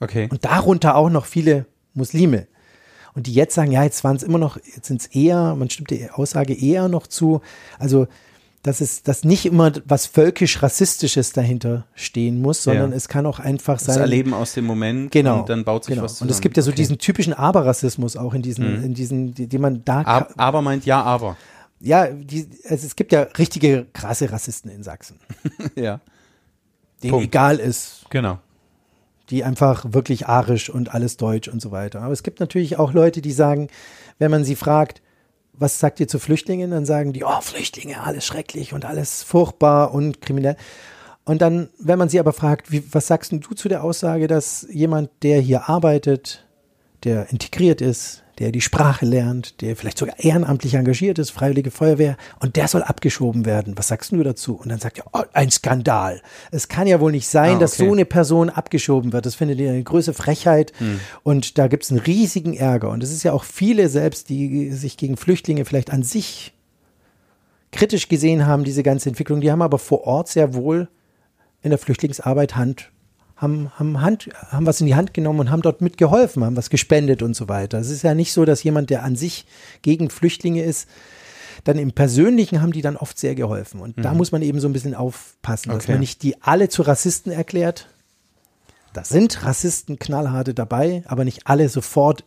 okay. Und darunter auch noch viele Muslime. Und die jetzt sagen, ja, jetzt waren es immer noch, jetzt sind es eher, man stimmt der Aussage eher noch zu. Also, dass es, dass nicht immer was völkisch-rassistisches dahinter stehen muss, sondern Ja. es kann auch einfach das sein. Erleben aus dem Moment Genau. und dann baut sich genau. was zusammen. Und es gibt ja so okay. Mhm. diesen typischen Aber-Rassismus auch in diesen, in diesen, die, die man da, Ab, aber meint ja, aber. Ja, die, also es gibt ja richtige krasse Rassisten in Sachsen, ja, denen Punkt. egal ist, genau. die einfach wirklich arisch und alles deutsch und so weiter. Aber es gibt natürlich auch Leute, die sagen, wenn man sie fragt, was sagt ihr zu Flüchtlingen, dann sagen die, oh, Flüchtlinge, alles schrecklich und alles furchtbar und kriminell. Und dann, wenn man sie aber fragt, wie, was sagst du zu der Aussage, dass jemand, der hier arbeitet, der integriert ist, der die Sprache lernt, der vielleicht sogar ehrenamtlich engagiert ist, Freiwillige Feuerwehr, und der soll abgeschoben werden. Was sagst du dazu? Und dann sagt er, oh, ein Skandal. Es kann ja wohl nicht sein, ah, okay. dass so eine Person abgeschoben wird. Das findet ihr eine größere Frechheit. Hm. Und da gibt es einen riesigen Ärger. Und es ist ja auch viele selbst, die sich gegen Flüchtlinge vielleicht an sich kritisch gesehen haben, diese ganze Entwicklung, die haben aber vor Ort sehr wohl in der Flüchtlingsarbeit Hand haben, haben, Hand, haben was in die Hand genommen und haben dort mitgeholfen, haben was gespendet und so weiter. Es ist ja nicht so, dass jemand, der an sich gegen Flüchtlinge ist, dann im Persönlichen haben die dann oft sehr geholfen. Und mhm. da muss man eben so ein bisschen aufpassen, dass okay. man nicht die alle zu Rassisten erklärt. Da sind Rassisten knallharte dabei, aber nicht alle sofort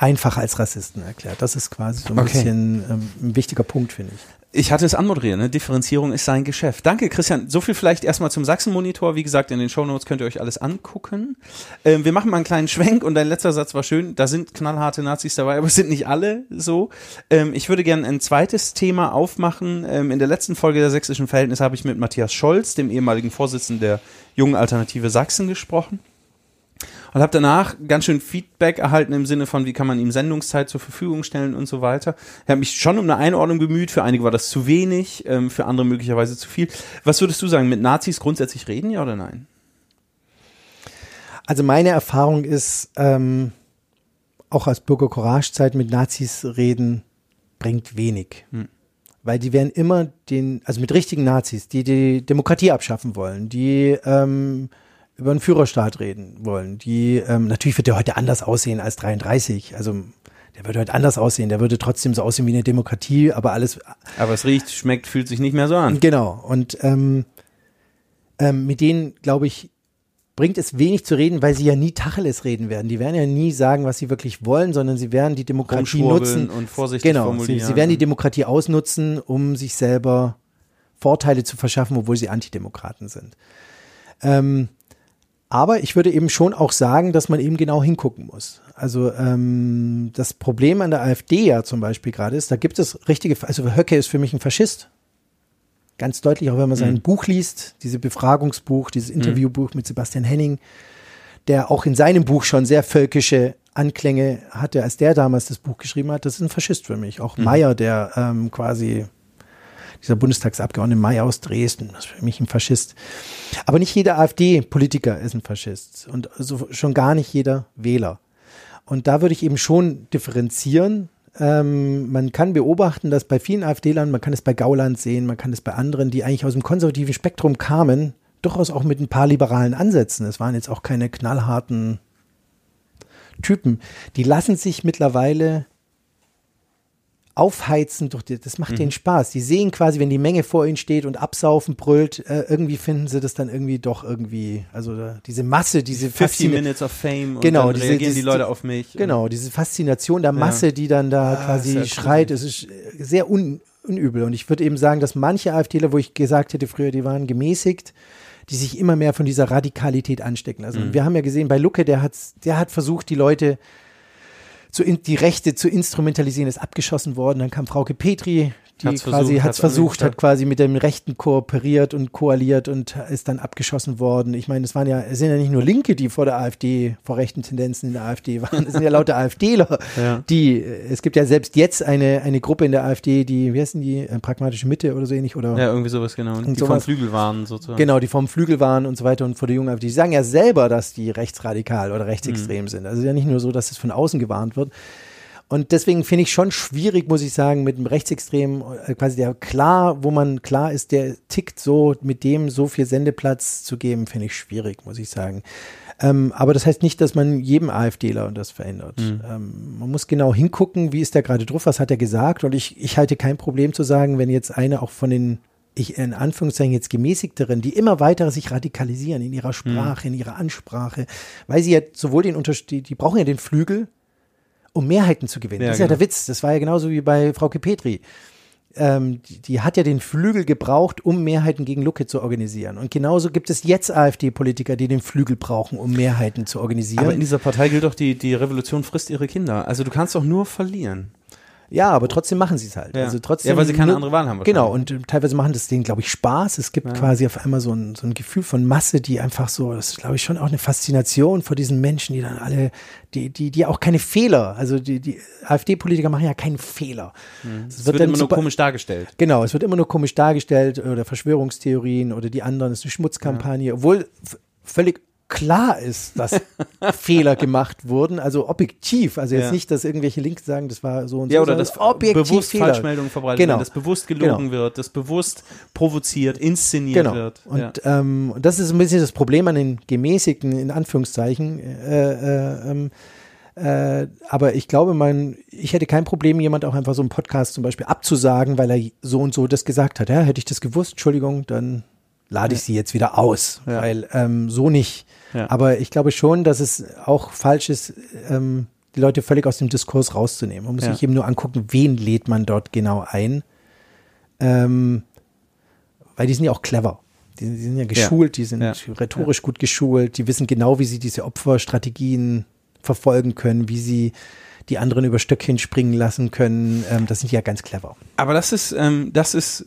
einfach als Rassisten erklärt. Das ist quasi so ein okay. bisschen ähm, ein wichtiger Punkt, finde ich. Ich hatte es anmoderiert, ne? Differenzierung ist sein Geschäft. Danke, Christian. So viel vielleicht erstmal zum Sachsen-Monitor. Wie gesagt, in den Shownotes könnt ihr euch alles angucken. Ähm, wir machen mal einen kleinen Schwenk und dein letzter Satz war schön. Da sind knallharte Nazis dabei, aber es sind nicht alle so. Ähm, ich würde gerne ein zweites Thema aufmachen. Ähm, in der letzten Folge der sächsischen Verhältnisse habe ich mit Matthias Scholz, dem ehemaligen Vorsitzenden der Jungen Alternative Sachsen, gesprochen und habe danach ganz schön Feedback erhalten im Sinne von, wie kann man ihm Sendungszeit zur Verfügung stellen und so weiter. Ich habe mich schon um eine Einordnung bemüht. Für einige war das zu wenig, ähm, für andere möglicherweise zu viel. Was würdest du sagen, mit Nazis grundsätzlich reden, ja oder nein? Also meine Erfahrung ist, ähm, auch aus Bürger-Courage-Zeit mit Nazis reden, bringt wenig. Hm. Weil die werden immer den, also mit richtigen Nazis, die die Demokratie abschaffen wollen, die ähm, über einen Führerstaat reden wollen. Die, ähm, natürlich wird der heute anders aussehen als 33. Also der würde heute anders aussehen. Der würde trotzdem so aussehen wie eine Demokratie, aber alles. Aber es riecht, schmeckt, fühlt sich nicht mehr so an. Genau. Und ähm, ähm, mit denen, glaube ich, bringt es wenig zu reden, weil sie ja nie Tacheles reden werden. Die werden ja nie sagen, was sie wirklich wollen, sondern sie werden die Demokratie nutzen. Und vorsichtig genau, sie, sie, werden die Demokratie ausnutzen, um sich selber Vorteile zu verschaffen, obwohl sie Antidemokraten sind. Ähm, aber ich würde eben schon auch sagen, dass man eben genau hingucken muss. Also ähm, das Problem an der AfD ja zum Beispiel gerade ist, da gibt es richtige, also Höcke ist für mich ein Faschist. Ganz deutlich, auch wenn man sein mhm. Buch liest, dieses Befragungsbuch, dieses mhm. Interviewbuch mit Sebastian Henning, der auch in seinem Buch schon sehr völkische Anklänge hatte, als der damals das Buch geschrieben hat. Das ist ein Faschist für mich. Auch mhm. Meyer, der ähm, quasi dieser Bundestagsabgeordnete May aus Dresden, das ist für mich ein Faschist. Aber nicht jeder AfD-Politiker ist ein Faschist und so schon gar nicht jeder Wähler. Und da würde ich eben schon differenzieren. Ähm, man kann beobachten, dass bei vielen AfD-Lern, man kann es bei Gauland sehen, man kann es bei anderen, die eigentlich aus dem konservativen Spektrum kamen, durchaus auch mit ein paar liberalen Ansätzen. Es waren jetzt auch keine knallharten Typen. Die lassen sich mittlerweile aufheizen durch die, das macht mhm. denen Spaß. Die sehen quasi, wenn die Menge vor ihnen steht und absaufen brüllt, äh, irgendwie finden sie das dann irgendwie doch irgendwie, also da, diese Masse, diese 50 Minutes of Fame und genau, dann diese, reagieren die Leute auf mich. Genau, diese Faszination der Masse, ja. die dann da ah, quasi schreit, es ist sehr un, unübel und ich würde eben sagen, dass manche AfDler, wo ich gesagt hätte früher, die waren gemäßigt, die sich immer mehr von dieser Radikalität anstecken. Also mhm. wir haben ja gesehen, bei Lucke, der hat, der hat versucht, die Leute zu in, die Rechte zu instrumentalisieren, ist abgeschossen worden. Dann kam Frauke Petri, die hat's quasi versucht, hat's versucht, hat quasi mit dem Rechten kooperiert und koaliert und ist dann abgeschossen worden. Ich meine, es waren ja, es sind ja nicht nur Linke, die vor der AfD, vor rechten Tendenzen in der AfD waren, es sind ja lauter AfDler, ja. die, es gibt ja selbst jetzt eine, eine Gruppe in der AfD, die, wie heißen die, äh, pragmatische Mitte oder so ähnlich, oder? Ja, irgendwie sowas, genau. Die sowas. vom Flügel waren, sozusagen. Genau, die vom Flügel waren und so weiter und vor der jungen AfD. Die sagen ja selber, dass die rechtsradikal oder rechtsextrem mhm. sind. Also ja nicht nur so, dass es von außen gewarnt wird. Und deswegen finde ich schon schwierig, muss ich sagen, mit einem Rechtsextremen, äh, quasi der klar, wo man klar ist, der tickt so, mit dem so viel Sendeplatz zu geben, finde ich schwierig, muss ich sagen. Ähm, aber das heißt nicht, dass man jedem AfDler das verändert. Mhm. Ähm, man muss genau hingucken, wie ist der gerade drauf, was hat er gesagt. Und ich, ich halte kein Problem zu sagen, wenn jetzt eine auch von den ich in Anführungszeichen jetzt gemäßigteren, die immer weiter sich radikalisieren in ihrer. Sprache, mhm. in ihrer Ansprache, weil sie ja sowohl den Unterschied, die brauchen ja den Flügel, um Mehrheiten zu gewinnen. Ja, das ist genau. ja der Witz. Das war ja genauso wie bei Frau Petri. Ähm, die, die, hat ja den Flügel gebraucht, um Mehrheiten gegen Lucke zu organisieren. Und genauso gibt es jetzt AfD-Politiker, die den Flügel brauchen, um Mehrheiten zu organisieren. Aber in dieser Partei gilt doch, die, die Revolution frisst ihre Kinder. Also du kannst doch nur verlieren. Ja, aber trotzdem machen sie es halt. Ja. Also trotzdem Ja, weil sie keine nur- andere Wahl haben Genau, und äh, teilweise machen das denen, glaube ich, Spaß. Es gibt quasi auf einmal so ein, so ein Gefühl von Masse, die einfach so, das ist, glaube ich, schon auch eine Faszination vor diesen Menschen, die dann alle, die, die, die auch keine Fehler, also die, die AfD-Politiker machen ja keinen Fehler. Es Es wird, immer nur super- komisch dargestellt. Genau, es wird immer nur komisch dargestellt oder Verschwörungstheorien oder die anderen, es ist eine Schmutzkampagne, obwohl völlig klar ist, dass Fehler gemacht wurden, also objektiv, also jetzt Ja. nicht, dass irgendwelche Links sagen, das war so und Ja, so, oder sondern dass objektiv bewusst Fehler. Falschmeldungen verbreitet Genau. werden, dass bewusst gelogen Genau. wird, dass bewusst provoziert, inszeniert Genau. wird. Und ja. ähm, und das ist ein bisschen das Problem an den gemäßigten, in Anführungszeichen. Äh, äh, ähm, äh, aber ich glaube, man, ich hätte kein Problem, jemand auch einfach so einen Podcast zum Beispiel abzusagen, weil er so und so das gesagt hat. Ja, hätte ich das gewusst, Entschuldigung, dann lade ich sie jetzt wieder aus, weil ähm, so nicht. Aber ich glaube schon, dass es auch falsch ist, ähm, die Leute völlig aus dem Diskurs rauszunehmen. Man muss sich eben nur angucken, wen lädt man dort genau ein. Ähm, weil die sind ja auch clever. Die, die sind ja geschult, die sind rhetorisch gut geschult, die wissen genau, wie sie diese Opferstrategien verfolgen können, wie sie die anderen über Stöckchen springen lassen können. Ähm, das sind ja ganz clever. Aber das ist, ähm, das ist,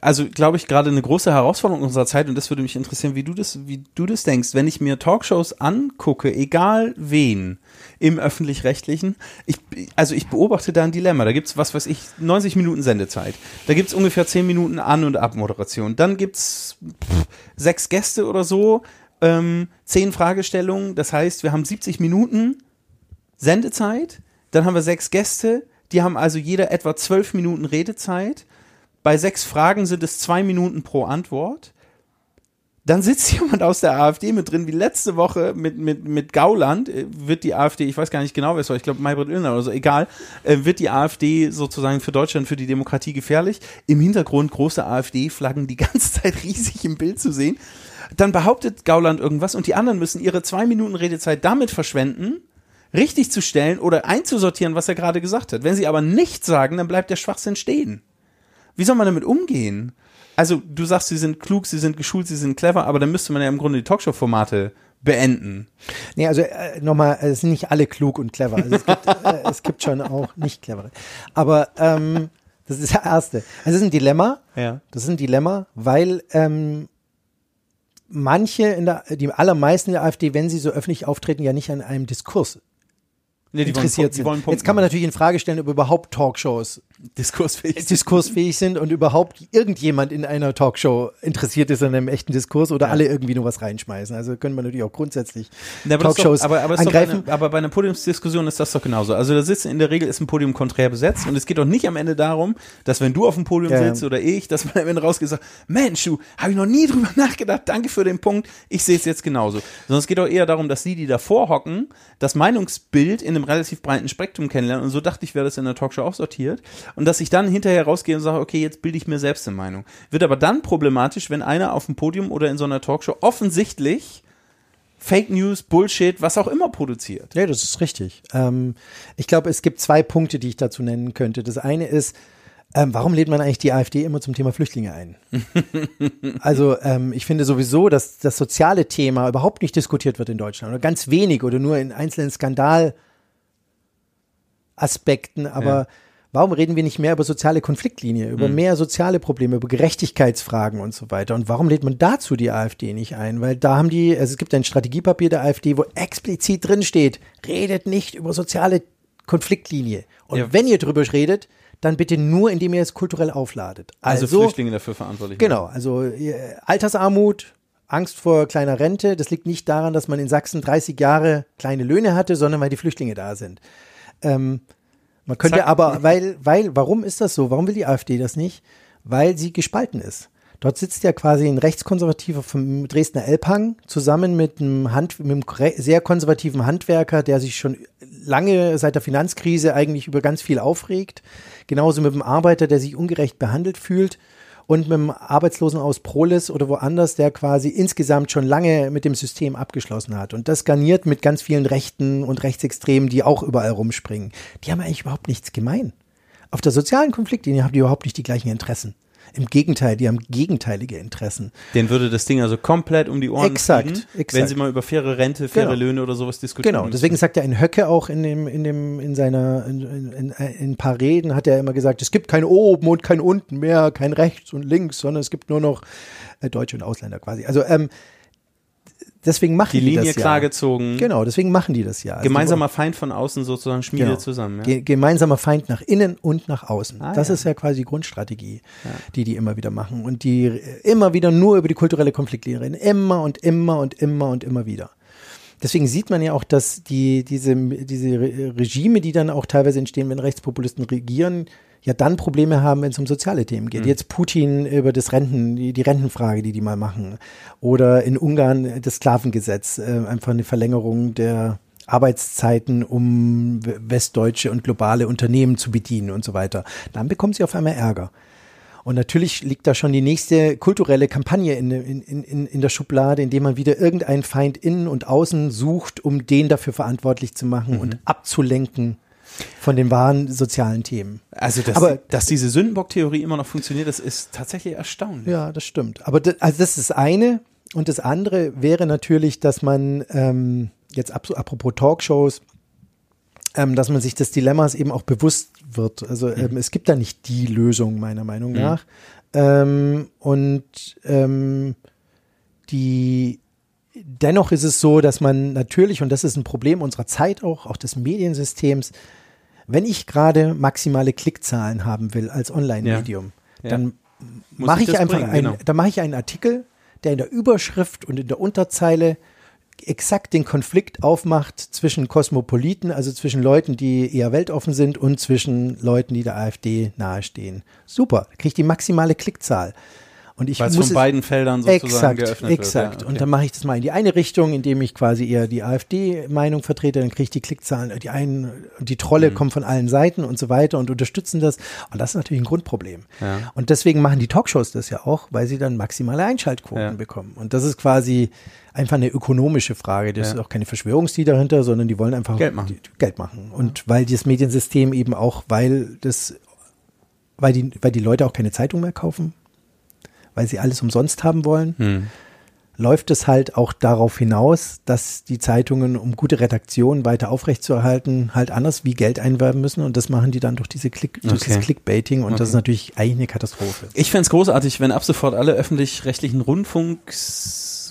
also glaube ich, gerade eine große Herausforderung unserer Zeit und das würde mich interessieren, wie du das, wie du das denkst. Wenn ich mir Talkshows angucke, egal wen im öffentlich-rechtlichen, ich, also ich beobachte da ein Dilemma. Da gibt's was weiß ich, 90 Minuten Sendezeit. Da gibt's ungefähr 10 Minuten An- und Abmoderation. Dann gibt's pff, sechs Gäste oder so, ähm, zehn Fragestellungen. Das heißt, wir haben 70 Minuten Sendezeit, dann haben wir sechs Gäste, die haben also jeder etwa zwölf Minuten Redezeit. Bei sechs Fragen sind es zwei Minuten pro Antwort. Dann sitzt jemand aus der AfD mit drin, wie letzte Woche mit, mit, mit Gauland, äh, wird die AfD, ich weiß gar nicht genau, wer es war, ich glaube Maybrit Illner oder so, egal, äh, wird die AfD sozusagen für Deutschland, für die Demokratie gefährlich. Im Hintergrund große AfD-Flaggen die ganze Zeit riesig im Bild zu sehen. Dann behauptet Gauland irgendwas und die anderen müssen ihre zwei Minuten Redezeit damit verschwenden, richtig zu stellen oder einzusortieren, was er gerade gesagt hat. Wenn sie aber nichts sagen, dann bleibt der Schwachsinn stehen. Wie soll man damit umgehen? Also, du sagst, sie sind klug, sie sind geschult, sie sind clever, aber dann müsste man ja im Grunde die Talkshow-Formate beenden. Nee, also äh, nochmal, es sind nicht alle klug und clever. Also es, gibt, äh, es gibt schon auch nicht clevere. Aber ähm, das ist das Erste. Es ist ein Dilemma. Ja. Das ist ein Dilemma, weil ähm, manche in der, die allermeisten der AfD, wenn sie so öffentlich auftreten, ja nicht an einem Diskurs Nee, die interessiert sind. Jetzt kann man natürlich in Frage stellen, ob überhaupt Talkshows diskursfähig sind. diskursfähig sind und überhaupt irgendjemand in einer Talkshow interessiert ist an einem echten Diskurs oder alle irgendwie nur was reinschmeißen. Also können wir natürlich auch grundsätzlich Ja, aber, Talkshows doch, aber, aber, angreifen. eine, aber bei einer Podiumsdiskussion ist das doch genauso. Also da sitzen in der Regel ist ein Podium konträr besetzt und es geht doch nicht am Ende darum, dass wenn du auf dem Podium Ja, ja. sitzt oder ich, dass man am Ende rausgeht und sagt, Mensch, du, habe ich noch nie drüber nachgedacht, danke für den Punkt, ich sehe es jetzt genauso. Sondern es geht doch eher darum, dass die, die davor hocken, das Meinungsbild in einem relativ breiten Spektrum kennenlernen und so dachte ich, wäre das in der Talkshow auch sortiert und dass ich dann hinterher rausgehe und sage, okay, jetzt bilde ich mir selbst eine Meinung. Wird aber dann problematisch, wenn einer auf dem Podium oder in so einer Talkshow offensichtlich Fake News, Bullshit, was auch immer produziert. Ja, das ist richtig. Ähm, ich glaube, es gibt zwei Punkte, die ich dazu nennen könnte. Das eine ist, ähm, warum lädt man eigentlich die AfD immer zum Thema Flüchtlinge ein? also ähm, ich finde sowieso, dass das soziale Thema überhaupt nicht diskutiert wird in Deutschland oder ganz wenig oder nur in einzelnen Skandalaspekten. Aber Ja. Warum reden wir nicht mehr über soziale Konfliktlinie, über mehr soziale Probleme, über Gerechtigkeitsfragen und so weiter? Und warum lädt man dazu die AfD nicht ein? Weil da haben die, also es gibt ein Strategiepapier der AfD, wo explizit drin steht, redet nicht über soziale Konfliktlinie. Und Ja. wenn ihr drüber redet, dann bitte nur, indem ihr es kulturell aufladet. Also, Also, Flüchtlinge dafür verantwortlich. genau, also äh, Altersarmut, Angst vor kleiner Rente, das liegt nicht daran, dass man in Sachsen 30 Jahre kleine Löhne hatte, sondern weil die Flüchtlinge da sind. Ähm, man könnte Zack. aber, weil, weil, warum ist das so? Warum will die AfD das nicht? Weil sie gespalten ist. Dort sitzt ja quasi ein Rechtskonservativer vom Dresdner Elbhang zusammen mit einem, Hand, mit einem sehr konservativen Handwerker, der sich schon lange seit der Finanzkrise eigentlich über ganz viel aufregt. Genauso mit einem Arbeiter, der sich ungerecht behandelt fühlt. Und mit einem Arbeitslosen aus Prolis oder woanders, der quasi insgesamt schon lange mit dem System abgeschlossen hat. Und das garniert mit ganz vielen Rechten und Rechtsextremen, die auch überall rumspringen. Die haben eigentlich überhaupt nichts gemein. Auf der sozialen Konfliktlinie haben die überhaupt nicht die gleichen Interessen. Im Gegenteil, die haben gegenteilige Interessen. Den würde das Ding also komplett um die Ohren Exakt, fliegen, exakt. wenn sie mal über faire Rente, faire Genau. Löhne oder sowas diskutieren. Genau, deswegen sagt er in Höcke auch in dem, in dem, in seiner, in, in, in, in ein paar Reden hat er immer gesagt, es gibt kein oben und kein unten mehr, kein rechts und links, sondern es gibt nur noch äh, Deutsche und Ausländer quasi. Also ähm, deswegen machen die die, Linie das ja. klar gezogen. Genau, deswegen machen die das ja. Also Gemeinsamer Feind von außen sozusagen Schmiede genau. zusammen. Ja? Ge gemeinsamer Feind nach innen und nach außen. Ah, das ja. ist ja quasi die Grundstrategie, die die immer wieder machen und die äh, immer wieder nur über die kulturelle Konfliktlinie reden, immer und immer und immer und immer wieder. Deswegen sieht man ja auch, dass die, diese, diese Re- Regime, die dann auch teilweise entstehen, wenn Rechtspopulisten regieren, ja dann Probleme haben, wenn es um soziale Themen geht. Jetzt Putin über das Renten, die, die Rentenfrage, die die mal machen. Oder in Ungarn das Sklavengesetz, äh, einfach eine Verlängerung der Arbeitszeiten, um westdeutsche und globale Unternehmen zu bedienen und so weiter. Dann bekommen sie auf einmal Ärger. Und natürlich liegt da schon die nächste kulturelle Kampagne in, in, in, in der Schublade, indem man wieder irgendeinen Feind innen und außen sucht, um den dafür verantwortlich zu machen und abzulenken von den wahren sozialen Themen. Also, dass, Aber- dass diese Sündenbock-Theorie immer noch funktioniert, das ist tatsächlich erstaunlich. Ja, das stimmt. Aber das, also das ist das eine. Und das andere wäre natürlich, dass man ähm, jetzt ab, apropos Talkshows, ähm, dass man sich des Dilemmas eben auch bewusst wird. Also ähm, es gibt da nicht die Lösung, meiner Meinung nach. Ähm, und ähm, die dennoch ist es so, dass man natürlich, und das ist ein Problem unserer Zeit auch, auch des Mediensystems, wenn ich gerade maximale Klickzahlen haben will als Online-Medium, Ja. dann Muss mache ich ich, einfach bringen, einen, genau. dann mache ich einen Artikel, der in der Überschrift und in der Unterzeile exakt den Konflikt aufmacht zwischen Kosmopoliten, also zwischen Leuten, die eher weltoffen sind und zwischen Leuten, die der AfD nahestehen. Super, kriege ich die maximale Klickzahl. Und ich Weil es muss von beiden Feldern sozusagen exakt, geöffnet exakt. wird. Ja, Und okay. dann mache ich das mal in die eine Richtung, indem ich quasi eher die AfD-Meinung vertrete, dann kriege ich die Klickzahlen, die einen, die Trolle Mhm. kommen von allen Seiten und so weiter und unterstützen das. Und das ist natürlich ein Grundproblem. Ja. Und deswegen machen die Talkshows das ja auch, weil sie dann maximale Einschaltquoten Ja. bekommen. Und das ist quasi einfach eine ökonomische Frage. Das Ja. ist auch keine Verschwörungstheorie dahinter, sondern die wollen einfach Geld machen. Geld machen. Und weil das Mediensystem eben auch, weil das, weil die, weil die Leute auch keine Zeitung mehr kaufen, weil sie alles umsonst haben wollen, Hm. läuft es halt auch darauf hinaus, dass die Zeitungen, um gute Redaktionen weiter aufrechtzuerhalten, halt anders wie Geld einwerben müssen und das machen die dann durch diese Klick, durch Okay. dieses Clickbaiting und das Okay. ist natürlich eigentlich eine Katastrophe. Ich fänd's großartig, wenn ab sofort alle öffentlich-rechtlichen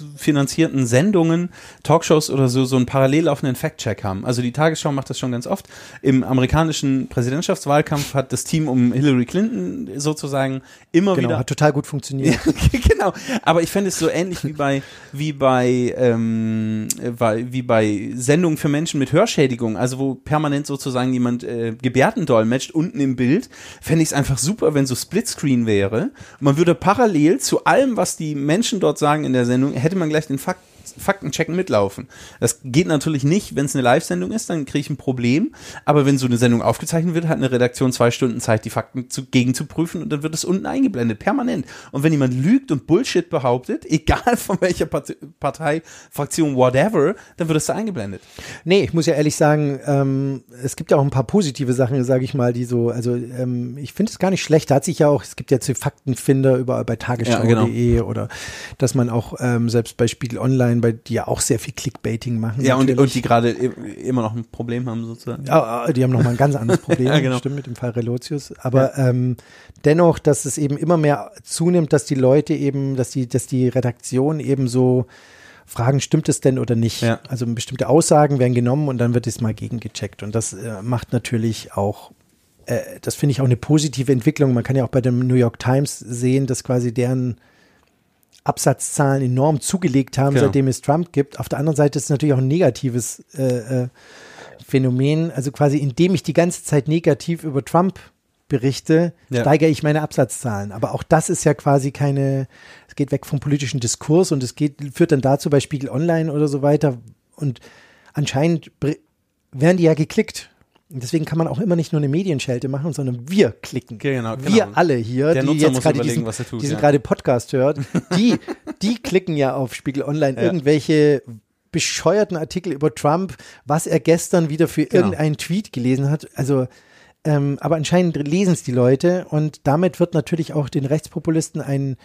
rundfunksfinanzierten Sendungen, Talkshows oder so, so einen parallel laufenden Fact-Check haben. Also die Tagesschau macht das schon ganz oft. Im amerikanischen Präsidentschaftswahlkampf hat das Team um Hillary Clinton sozusagen immer Genau, wieder hat total gut funktioniert. genau. Aber ich fände es so ähnlich wie bei, wie bei, ähm, wie bei Sendungen für Menschen mit Hörschädigung, also wo permanent sozusagen jemand äh, Gebärden dolmetscht unten im Bild, fände ich es einfach super, wenn so Splitscreen wäre. Man würde parallel zu allem, was die Menschen dort sagen in der Sendung, hätte man gleich den Fakt Faktenchecken mitlaufen. Das geht natürlich nicht, wenn es eine Live-Sendung ist, dann kriege ich ein Problem. Aber wenn so eine Sendung aufgezeichnet wird, hat eine Redaktion zwei Stunden Zeit, die Fakten zu, gegen zu prüfen und dann wird es unten eingeblendet, permanent. Und wenn jemand lügt und Bullshit behauptet, egal von welcher Partei, Partei Fraktion, whatever, dann wird es da eingeblendet. Nee, ich muss ja ehrlich sagen, ähm, es gibt ja auch ein paar positive Sachen, sage ich mal, die so, also ähm, ich finde es gar nicht schlecht. Da hat sich ja auch, es gibt jetzt die Faktenfinder überall bei tagesschau.de Ja, genau. oder dass man auch ähm, selbst bei Spiegel Online, bei die ja auch sehr viel Clickbaiting machen. Ja, und, und die gerade immer noch ein Problem haben, sozusagen. Ja, die haben nochmal ein ganz anderes Problem, Ja, genau. stimmt mit dem Fall Relotius. Aber ähm, dennoch, dass es eben immer mehr zunimmt, dass die Leute eben, dass die, dass die Redaktion eben so fragen, stimmt es denn oder nicht? Ja. Also bestimmte Aussagen werden genommen und dann wird es mal gegengecheckt. Und das äh, macht natürlich auch, äh, das finde ich auch eine positive Entwicklung. Man kann ja auch bei dem New York Times sehen, dass quasi deren Absatzzahlen enorm zugelegt haben, Genau. seitdem es Trump gibt. Auf der anderen Seite ist es natürlich auch ein negatives äh, äh, Phänomen. Also quasi, indem ich die ganze Zeit negativ über Trump berichte, Ja. steigere ich meine Absatzzahlen. Aber auch das ist ja quasi keine, es geht weg vom politischen Diskurs und es geht, führt dann dazu bei Spiegel Online oder so weiter. Und anscheinend werden die ja geklickt. Deswegen kann man auch immer nicht nur eine Medienschelte machen, sondern wir klicken. Genau, genau. Wir alle hier, Der die Nutzer jetzt gerade diesen, tut, diesen ja. gerade Podcast hört, die, die klicken ja auf Spiegel Online Ja. irgendwelche bescheuerten Artikel über Trump, was er gestern wieder für Genau. irgendeinen Tweet gelesen hat. Also Ähm, aber anscheinend lesen es die Leute und damit wird natürlich auch den Rechtspopulisten ein,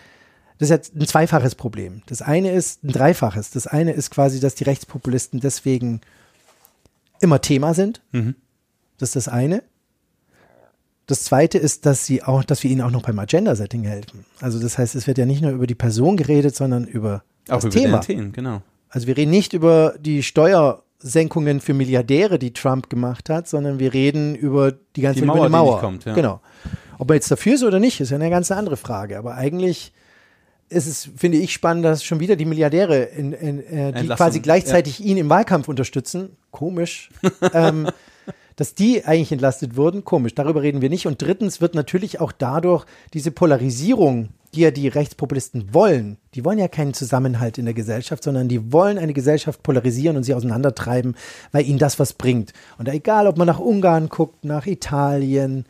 das ist jetzt ein zweifaches Problem. Das eine ist ein dreifaches. Das eine ist quasi, dass die Rechtspopulisten deswegen immer Thema sind. Mhm. Das ist das eine. Das zweite ist, dass sie auch, dass wir ihnen auch noch beim Agenda-Setting helfen. Also das heißt, es wird ja nicht nur über die Person geredet, sondern über Auch das über Thema. den Themen, genau. Also wir reden nicht über die Steuersenkungen für Milliardäre, die Trump gemacht hat, sondern wir reden über die ganze Die Mauer, die die Mauer. nicht kommt, ja. Genau. Ob er jetzt dafür ist oder nicht, ist ja eine ganz andere Frage. Aber eigentlich ist es, finde ich, spannend, dass schon wieder die Milliardäre, in, in, äh, die Entlassen, quasi gleichzeitig ihn im Wahlkampf unterstützen, komisch, ähm, dass die eigentlich entlastet wurden, komisch. Darüber reden wir nicht. Und drittens wird natürlich auch dadurch diese Polarisierung, die ja die Rechtspopulisten wollen, die wollen ja keinen Zusammenhalt in der Gesellschaft, sondern die wollen eine Gesellschaft polarisieren und sie auseinandertreiben, weil ihnen das was bringt. Und egal, ob man nach Ungarn guckt, nach Italien,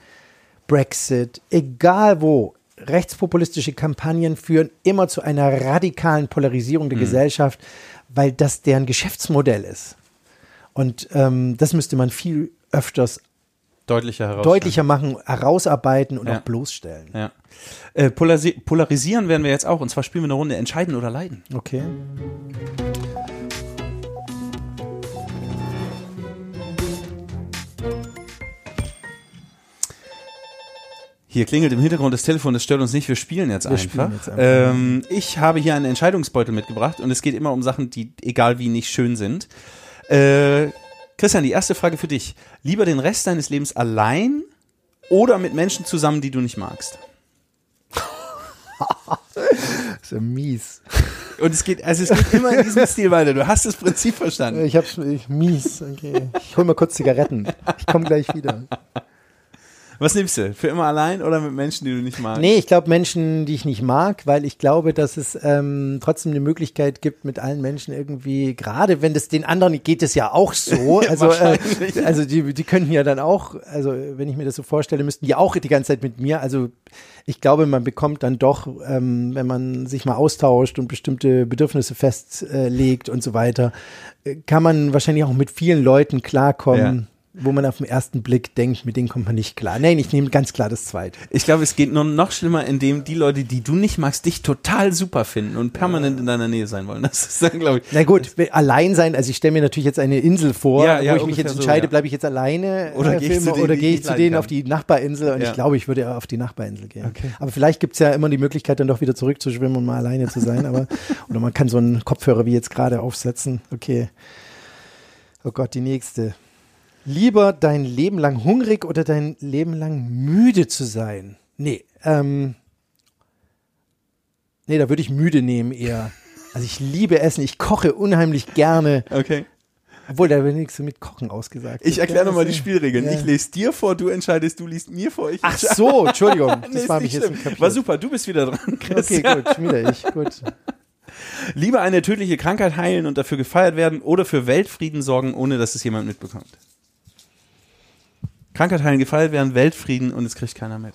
Brexit, egal wo, rechtspopulistische Kampagnen führen immer zu einer radikalen Polarisierung der Gesellschaft, weil das deren Geschäftsmodell ist. Und ähm, das müsste man viel öfters Deutlicher deutlicher machen, herausarbeiten und Ja. auch bloßstellen. Ja. Äh, polarisi polarisieren werden wir jetzt auch. Und zwar spielen wir eine Runde Entscheiden oder Leiden. Okay. Hier klingelt im Hintergrund das Telefon, das stört uns nicht, wir spielen jetzt Wir einfach. spielen jetzt einfach. Ähm, ich habe hier einen Entscheidungsbeutel mitgebracht und es geht immer um Sachen, die egal wie nicht schön sind. Äh, Christian, die erste Frage für dich. Lieber den Rest deines Lebens allein oder mit Menschen zusammen, die du nicht magst? Das ist ja mies. Und es geht, also es geht immer in diesem Stil weiter. Du hast das Prinzip verstanden. Ich hab's ich, mies. Okay. Ich hol mal kurz Zigaretten. Ich komme gleich wieder. Was nimmst du? Für immer allein oder mit Menschen, die du nicht magst? Nee, ich glaube Menschen, die ich nicht mag, weil ich glaube, dass es ähm, trotzdem eine Möglichkeit gibt, mit allen Menschen irgendwie, gerade wenn das den anderen geht es ja auch so. Also, äh, also die, die könnten ja dann auch, also wenn ich mir das so vorstelle, müssten die auch die ganze Zeit mit mir. Also ich glaube, man bekommt dann doch, ähm, wenn man sich mal austauscht und bestimmte Bedürfnisse festlegt und so weiter, äh, kann man wahrscheinlich auch mit vielen Leuten klarkommen. Wo man auf den ersten Blick denkt, mit denen kommt man nicht klar. Nein, ich nehme ganz klar das zweite. Ich glaube, es geht nur noch schlimmer, indem die Leute, die du nicht magst, dich total super finden und permanent in deiner Nähe sein wollen. Das ist dann, glaube ich. Na gut, allein sein, also ich stelle mir natürlich jetzt eine Insel vor, Ja, ja, wo ich mich jetzt so, entscheide, ja. bleibe ich jetzt alleine Oder äh, gehe ich zu denen, ich ich zu denen auf die Nachbarinsel und Ja. ich glaube, ich würde auf die Nachbarinsel gehen. Okay. Aber vielleicht gibt's ja immer die Möglichkeit, dann doch wieder zurückzuschwimmen und mal alleine zu sein. Aber oder man kann so einen Kopfhörer wie jetzt gerade aufsetzen. Okay. Oh Gott, die nächste. Lieber dein Leben lang hungrig oder dein Leben lang müde zu sein? Nee, ähm, nee, da würde ich müde nehmen eher. Also ich liebe Essen, ich koche unheimlich gerne, Okay. obwohl da wird nichts mit Kochen ausgesagt. Ich erkläre nochmal die. Spielregeln. Ja. Ich lese dir vor, du entscheidest, du liest mir vor, ich Ach so, Entschuldigung, das Nee, war mich jetzt schlimm. nicht kapiert. War super, du bist wieder dran, Okay, Christian. gut, schon wieder ich, gut. Lieber eine tödliche Krankheit heilen und dafür gefeiert werden oder für Weltfrieden sorgen, ohne dass es jemand mitbekommt. Krankheit heilen, gefeiert werden, Weltfrieden und es kriegt keiner mit.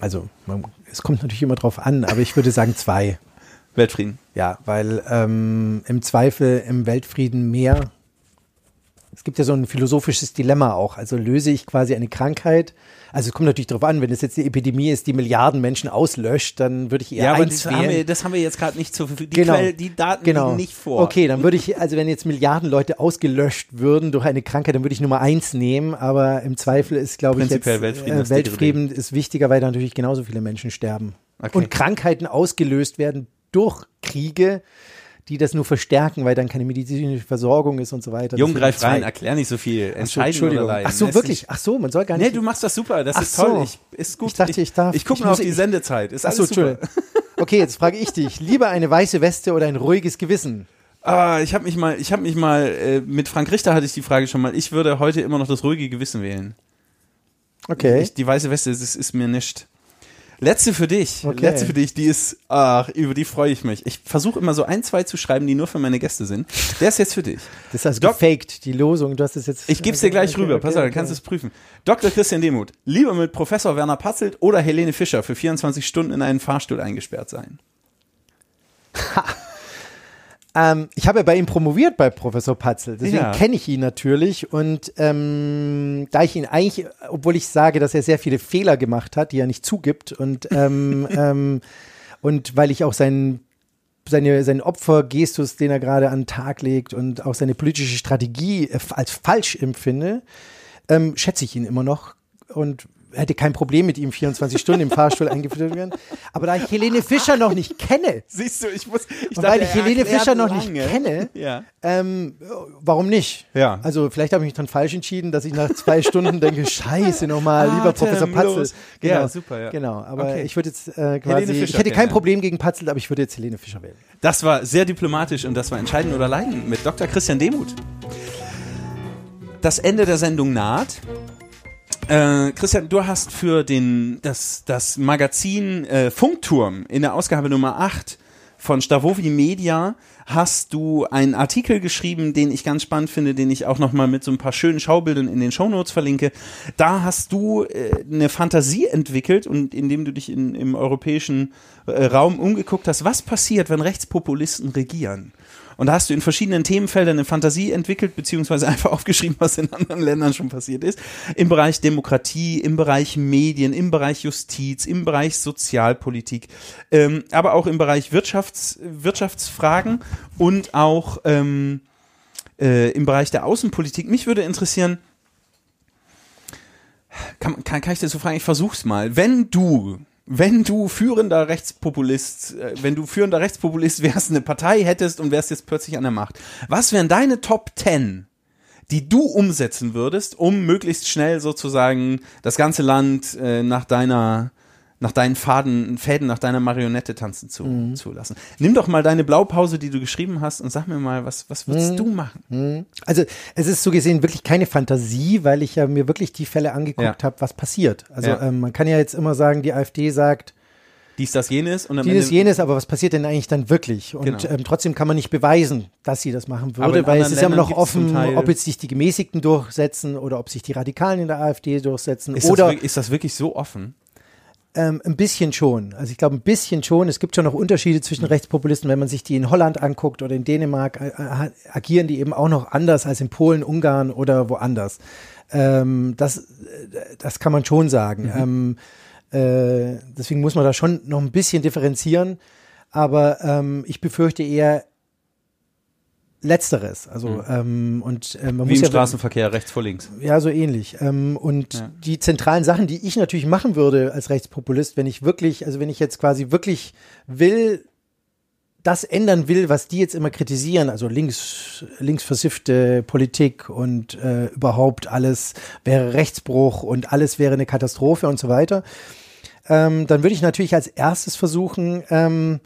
Also, man, es kommt natürlich immer drauf an, aber ich würde sagen zwei. Weltfrieden. Ja, weil ähm, im Zweifel im Weltfrieden mehr. Es gibt ja so ein philosophisches Dilemma auch. Also löse ich quasi eine Krankheit. Also es kommt natürlich darauf an, wenn es jetzt eine Epidemie ist, die Milliarden Menschen auslöscht, dann würde ich eher Ja, aber eins das haben, wir, wählen. das haben wir jetzt gerade nicht zur Verfügung. Die, Genau. Die Daten Genau. liegen nicht vor. Okay, dann würde ich, also wenn jetzt Milliarden Leute ausgelöscht würden durch eine Krankheit, dann würde ich Nummer eins nehmen, aber im Zweifel ist, glaube ich, jetzt Weltfrieden äh, Weltfrieden ist wichtiger, weil da natürlich genauso viele Menschen sterben. Okay. Und Krankheiten ausgelöst werden durch Kriege, die das nur verstärken, weil dann keine medizinische Versorgung ist und so weiter. Jung, greif rein, erklär nicht so viel. So, Entscheiden oder leiden. Ach so, wirklich? Ach so, man soll gar Nee, nicht. du machst das super, das ist toll. so. Ich, ist gut. Ich dachte, ich darf- Ich gucke ich mal auf die ich- Sendezeit. Ist Ach so, super. Okay, jetzt frage ich dich. Lieber eine weiße Weste oder ein ruhiges Gewissen? Ah, ich habe mich mal, ich habe mich mal, äh, mit Frank Richter hatte ich die Frage schon mal. Ich würde heute immer noch das ruhige Gewissen wählen. Okay. Ich, die weiße Weste, das ist mir nicht. Letzte für dich. Okay. Letzte für dich, die ist, ach, über die freue ich mich. Ich versuche immer so ein, zwei zu schreiben, die nur für meine Gäste sind. Der ist jetzt für dich. das also Doc- gefaked, die Losung. Du hast es jetzt. Ich gebe es dir gleich Okay, rüber. okay, Pass auf, dann kannst du es prüfen. Dr. Christian Demuth, lieber mit Professor Werner Patzelt oder Helene Fischer für 24 Stunden in einen Fahrstuhl eingesperrt sein. Ähm, ich habe ja bei ihm promoviert bei Professor Patzel, deswegen Ja. kenne ich ihn natürlich. Und ähm, da ich ihn eigentlich, obwohl ich sage, dass er sehr viele Fehler gemacht hat, die er nicht zugibt und ähm, ähm, und weil ich auch seinen seine, seinen Opfergestus, den er gerade an den Tag legt und auch seine politische Strategie äh, als falsch empfinde, ähm, schätze ich ihn immer noch. Und hätte kein Problem mit ihm 24 Stunden im Fahrstuhl eingeführt werden. Aber da ich Helene Fischer noch nicht kenne, Siehst du, ich muss. Ich und weil ich Helene Fischer noch nicht kenne, Ja. ähm, warum nicht? Ja. Also vielleicht habe ich mich dann falsch entschieden, dass ich nach zwei Stunden denke, scheiße nochmal, lieber Professor Patzel. Genau, Ja, super, ja. Genau, aber Okay. ich würde jetzt äh, quasi, ich hätte kein. Problem gegen Patzel, aber ich würde jetzt Helene Fischer wählen. Das war sehr diplomatisch und das war Entscheiden oder Leiden mit Dr. Christian Demuth. Das Ende der Sendung naht. Äh, Christian, du hast für den, das, das Magazin äh, Funkturm in der Ausgabe Nummer 8 von Stavovi Media hast du einen Artikel geschrieben, den ich ganz spannend finde, den ich auch nochmal mit so ein paar schönen Schaubildern in den Shownotes verlinke. Da hast du äh, eine Fantasie entwickelt und indem du dich in, im europäischen äh, Raum umgeguckt hast, was passiert, wenn Rechtspopulisten regieren? Und da hast du in verschiedenen Themenfeldern eine Fantasie entwickelt, beziehungsweise einfach aufgeschrieben, was in anderen Ländern schon passiert ist. Im Bereich Demokratie, im Bereich Medien, im Bereich Justiz, im Bereich Sozialpolitik, ähm, aber auch im Bereich Wirtschafts, Wirtschaftsfragen und auch ähm, äh, im Bereich der Außenpolitik. Mich würde interessieren, kann, kann, kann ich dir so fragen, ich versuch's mal. Wenn du, wenn du führender Rechtspopulist, äh, wenn du führender Rechtspopulist wärst, eine Partei hättest und wärst jetzt plötzlich an der Macht, was wären deine Top 10, die du umsetzen würdest, um möglichst schnell sozusagen das ganze Land äh, nach deiner nach deinen Faden, Fäden, nach deiner Marionette tanzen zu, zu lassen. Nimm doch mal deine Blaupause, die du geschrieben hast, und sag mir mal, was, was würdest du machen? Also es ist so gesehen wirklich keine Fantasie, weil ich ja mir wirklich die Fälle angeguckt Ja. habe, was passiert. Also Ja. ähm, man kann ja jetzt immer sagen, die AfD sagt, Dies, das, jenes und am dieses, Ende jenes, aber was passiert denn eigentlich dann wirklich? Und Genau. ähm, trotzdem kann man nicht beweisen, dass sie das machen würde, weil es ist ja immer noch offen, ob jetzt sich die Gemäßigten durchsetzen oder ob sich die Radikalen in der AfD durchsetzen ist, oder das, ist das wirklich so offen? Ähm, ein bisschen schon. Also ich glaube ein bisschen schon. Es gibt schon noch Unterschiede zwischen Rechtspopulisten, wenn man sich die in Holland anguckt oder in Dänemark, äh, äh, agieren die eben auch noch anders als in Polen, Ungarn oder woanders. Ähm, das, äh, das kann man schon sagen. Ähm, äh, deswegen muss man da schon noch ein bisschen differenzieren. Aber ähm, ich befürchte eher Letzteres. Also ähm, und äh, man Wie muss im ja Straßenverkehr, rechts vor links. ja, so ähnlich. Ähm, und Ja. die zentralen Sachen, die ich natürlich machen würde als Rechtspopulist, wenn ich wirklich, also wenn ich jetzt quasi wirklich will, das ändern will, was die jetzt immer kritisieren, also links, linksversiffte Politik und äh, überhaupt alles wäre Rechtsbruch und alles wäre eine Katastrophe und so weiter, ähm, dann würde ich natürlich als erstes versuchen, ähm,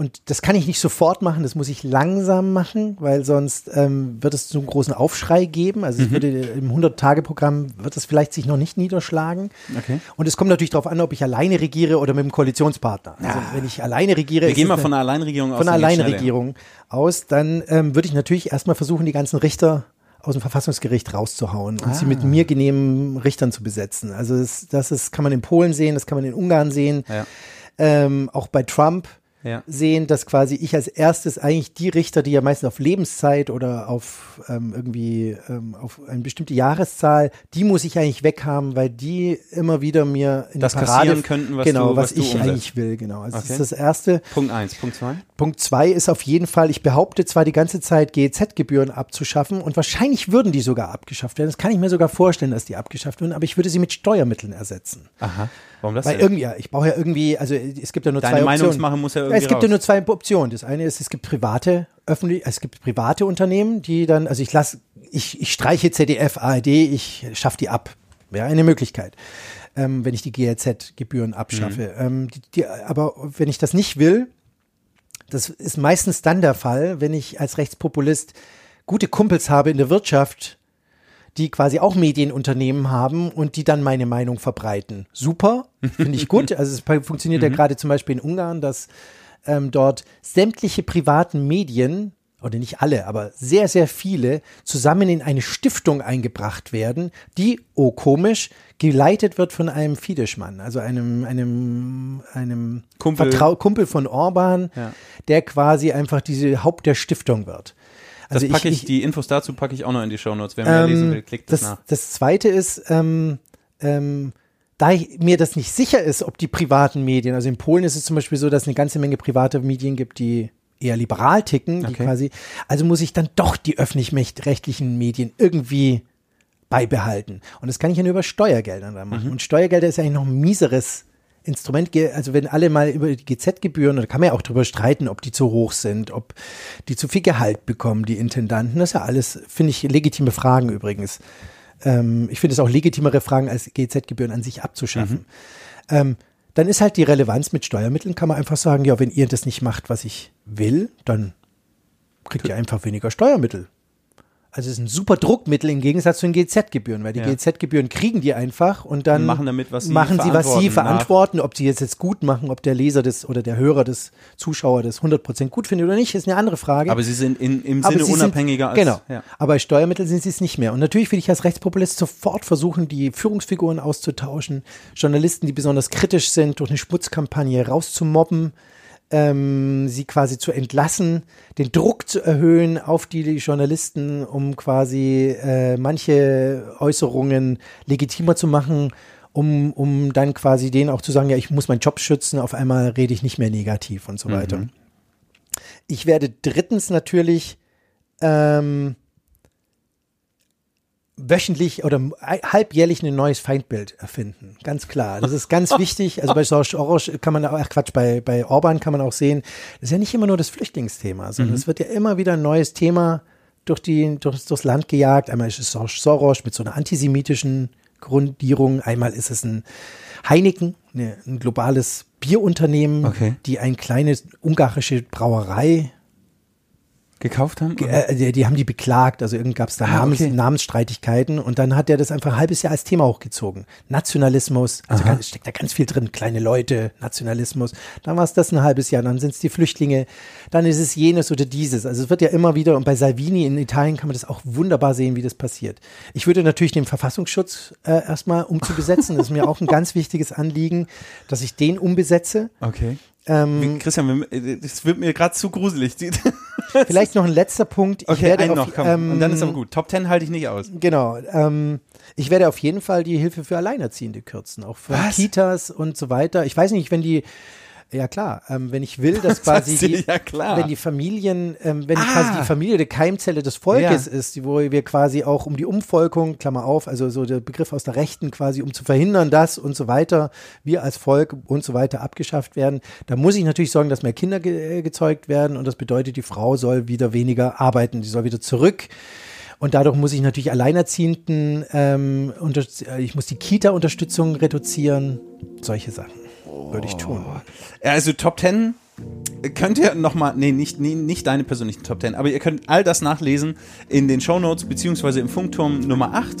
und das kann ich nicht sofort machen, das muss ich langsam machen, weil sonst ähm, wird es so einen großen Aufschrei geben. Also Mhm. es würde im 100-Tage-Programm wird es vielleicht sich noch nicht niederschlagen. Okay. Und es kommt natürlich darauf an, ob ich alleine regiere oder mit einem Koalitionspartner. Also wenn ich alleine regiere, Wir gehen mal von einer Alleinregierung aus. von schneller. Alleinregierung aus, dann ähm, würde ich natürlich erstmal versuchen, die ganzen Richter aus dem Verfassungsgericht rauszuhauen und sie Ah. mit mir genehmen Richtern zu besetzen. Also das, das ist, kann man in Polen sehen, das kann man in Ungarn sehen, Ja. ähm, auch bei Trump Ja. sehen, dass quasi ich als erstes eigentlich die Richter, die ja meistens auf Lebenszeit oder auf ähm, irgendwie ähm, auf eine bestimmte Jahreszahl, die muss ich eigentlich weghaben, weil die immer wieder mir in Das Parade kassieren könnten, was genau du- was, was du ich umsetzt. eigentlich will, genau. Also Okay. das ist das erste. Punkt eins. Punkt zwei. Punkt zwei ist auf jeden Fall, ich behaupte zwar die ganze Zeit, GEZ-Gebühren abzuschaffen und wahrscheinlich würden die sogar abgeschafft werden. Das kann ich mir sogar vorstellen, dass die abgeschafft werden, aber ich würde sie mit Steuermitteln ersetzen. Aha. Warum das Weil denn? irgendwie, ja, ich brauche ja irgendwie, also es gibt ja nur Deine zwei Optionen. Meinungsmache muss ja irgendwie Es gibt ja raus. nur zwei Optionen. Das eine ist, es gibt private, öffentlich, es gibt private Unternehmen, die dann, also ich lasse, ich, ich streiche ZDF, ARD, ich schaffe die ab. Wäre eine Möglichkeit, ähm, wenn ich die GEZ-Gebühren abschaffe. Mhm. Ähm, die, die, aber wenn ich das nicht will, das ist meistens dann der Fall, wenn ich als Rechtspopulist gute Kumpels habe in der Wirtschaft, die quasi auch Medienunternehmen haben und die dann meine Meinung verbreiten. Super, finde ich gut. Also es funktioniert ja gerade zum Beispiel in Ungarn, dass ähm, dort sämtliche privaten Medien oder nicht alle, aber sehr, sehr viele zusammen in eine Stiftung eingebracht werden, die, oh komisch, geleitet wird von einem Fideszmann, also einem, einem, einem Kumpel. Vertrau Kumpel von Orban, Ja. der quasi einfach diese Haupt der Stiftung wird. Das Also packe ich, die Infos dazu packe ich auch noch in die Shownotes. Wer mehr lesen will, klickt das, das, nach. das zweite ist, ähm, ähm, da ich, mir das nicht sicher ist, ob die privaten Medien, also in Polen ist es zum Beispiel so, dass es eine ganze Menge private Medien gibt, die eher liberal ticken, die Okay. quasi, also muss ich dann doch die öffentlich-rechtlichen Medien irgendwie beibehalten. Und das kann ich ja nur über Steuergelder dann machen. Und Steuergelder ist eigentlich noch ein mieseres Instrument, also wenn alle mal über die GZ-Gebühren, da kann man ja auch drüber streiten, ob die zu hoch sind, ob die zu viel Gehalt bekommen, die Intendanten. Das ist ja alles, finde ich, legitime Fragen übrigens. Ähm, ich finde es auch legitimere Fragen, als GZ-Gebühren an sich abzuschaffen. Ähm, dann ist halt die Relevanz mit Steuermitteln, kann man einfach sagen, ja, wenn ihr das nicht macht, was ich will, dann kriegt ihr einfach weniger Steuermittel. Also es ist ein super Druckmittel im Gegensatz zu den GZ-Gebühren, weil die Ja. GZ-Gebühren kriegen die einfach und dann Und machen damit, was sie machen sie, was sie verantworten, verantworten. Ob sie jetzt, jetzt gut machen, ob der Leser das oder der Hörer des Zuschauer das 100% gut findet oder nicht, ist eine andere Frage. Aber sie sind in, im Sinne unabhängiger sind, als. Genau. Ja. Aber bei Steuermitteln sind sie es nicht mehr. Und natürlich will ich als Rechtspopulist sofort versuchen, die Führungsfiguren auszutauschen, Journalisten, die besonders kritisch sind, durch eine Schmutzkampagne rauszumobben, ähm, sie quasi zu entlassen, den Druck zu erhöhen auf die Journalisten, um quasi äh, manche Äußerungen legitimer zu machen. Um, um dann quasi denen auch zu sagen, ja, ich muss meinen Job schützen, auf einmal rede ich nicht mehr negativ und so weiter. Ich werde drittens natürlich ähm, wöchentlich oder halbjährlich ein neues Feindbild erfinden. Ganz klar. Das ist ganz wichtig. Also bei George Soros kann man, ach Quatsch, bei, bei Orban kann man auch sehen, das ist ja nicht immer nur das Flüchtlingsthema, sondern es wird ja immer wieder ein neues Thema durch die, durch, durchs Land gejagt. Einmal ist es George Soros mit so einer antisemitischen Grundierung. Einmal ist es ein Heineken, eine, ein globales Bierunternehmen, Okay. die eine kleine ungarische Brauerei Gekauft haben? äh, die, die haben die beklagt, also irgend gab es da Ah, Namens, okay. Namensstreitigkeiten und dann hat er das einfach ein halbes Jahr als Thema hochgezogen. Nationalismus, also ganz, steckt da ganz viel drin, kleine Leute, Nationalismus. Dann war es das ein halbes Jahr, dann sind es die Flüchtlinge, dann ist es jenes oder dieses. Also es wird ja immer wieder, und bei Salvini in Italien kann man das auch wunderbar sehen, wie das passiert. Ich würde natürlich den Verfassungsschutz äh, erstmal umzubesetzen, das ist mir auch ein ganz wichtiges Anliegen, dass ich den umbesetze. Okay. Ähm, Christian, das wird mir gerade zu gruselig. vielleicht noch ein letzter Punkt. Ich Okay, werde einen auf, noch, komm. ähm, Und dann ist aber gut. Top 10 halte ich nicht aus. Genau. Ähm, ich werde auf jeden Fall die Hilfe für Alleinerziehende kürzen, auch für Was? Kitas und so weiter. Ich weiß nicht, wenn die, ja klar, ähm, wenn ich will, dass quasi die, Ja, klar. wenn die Familien, ähm, wenn Ah. quasi die Familie die Keimzelle des Volkes Ja. ist, wo wir quasi auch um die Umvolkung, Klammer auf, also so der Begriff aus der Rechten quasi, um zu verhindern, dass und so weiter, wir als Volk und so weiter abgeschafft werden, da muss ich natürlich sorgen, dass mehr Kinder ge äh, gezeugt werden und das bedeutet, die Frau soll wieder weniger arbeiten, die soll wieder zurück und dadurch muss ich natürlich Alleinerziehenden, ähm, äh, ich muss die Kita-Unterstützung reduzieren. Solche Sachen würde ich tun. Ja, Also Top 10 könnt ihr nochmal, nee, nicht, nee, nicht deine persönlichen Top 10, aber ihr könnt all das nachlesen in den Shownotes beziehungsweise im Funkturm Nummer 8.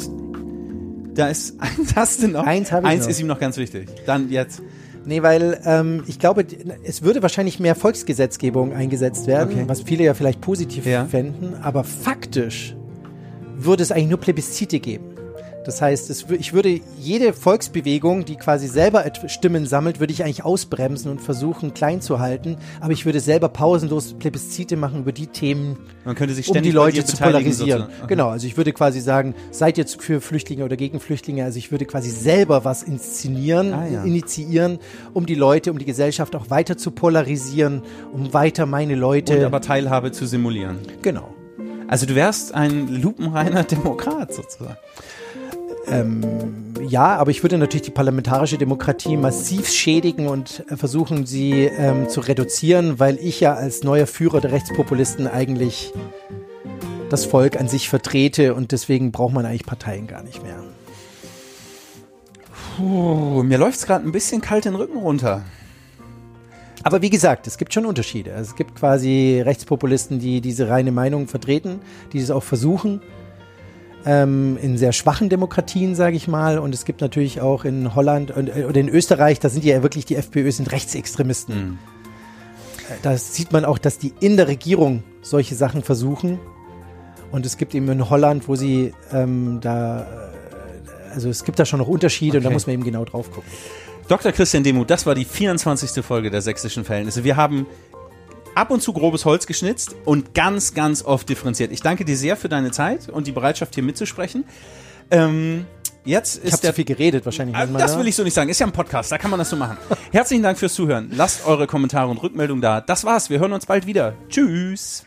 Da ist eins hast du noch. Eins habe ich Eins noch. ist ihm noch ganz wichtig. Dann jetzt. Nee, weil ähm, ich glaube, es würde wahrscheinlich mehr Volksgesetzgebung eingesetzt werden, Okay. was viele ja vielleicht positiv Ja. fänden, aber faktisch würde es eigentlich nur Plebiszite geben. Das heißt, es, ich würde jede Volksbewegung, die quasi selber Stimmen sammelt, würde ich eigentlich ausbremsen und versuchen klein zu halten. Aber ich würde selber pausenlos Plebiszite machen über die Themen, Man könnte sich um die Leute zu polarisieren. Okay. Genau, also ich würde quasi sagen, seid ihr für Flüchtlinge oder gegen Flüchtlinge? Also ich würde quasi selber was inszenieren, Ah, ja. initiieren, um die Leute, um die Gesellschaft auch weiter zu polarisieren, um weiter meine Leute. Und aber Teilhabe zu simulieren. genau. Also du wärst ein lupenreiner Demokrat sozusagen. Ja, aber ich würde natürlich die parlamentarische Demokratie massiv schädigen und äh, versuchen, sie ähm, zu reduzieren, weil ich ja als neuer Führer der Rechtspopulisten eigentlich das Volk an sich vertrete und deswegen braucht man eigentlich Parteien gar nicht mehr. Puh, mir läuft's gerade ein bisschen kalt den Rücken runter. Aber wie gesagt, es gibt schon Unterschiede. Also es gibt quasi Rechtspopulisten, die diese reine Meinung vertreten, die es auch versuchen. Ähm, in sehr schwachen Demokratien, sage ich mal. Und es gibt natürlich auch in Holland und, äh, oder in Österreich, da sind ja wirklich die FPÖ sind Rechtsextremisten. da sieht man auch, dass die in der Regierung solche Sachen versuchen. Und es gibt eben in Holland, wo sie ähm, da, äh, also es gibt da schon noch Unterschiede und da Okay. muss man eben genau drauf gucken. Dr. Christian Demuth, das war die 24. Folge der sächsischen Verhältnisse. Wir haben ab und zu grobes Holz geschnitzt und ganz, ganz oft differenziert. Ich danke dir sehr für deine Zeit und die Bereitschaft, hier mitzusprechen. Ähm, jetzt Ich ist habe der zu viel geredet wahrscheinlich. Ah, man Das da. will ich so nicht sagen. Ist ja ein Podcast, da kann man das so machen. Herzlichen Dank fürs Zuhören. Lasst eure Kommentare und Rückmeldungen da. Das war's. Wir hören uns bald wieder. Tschüss.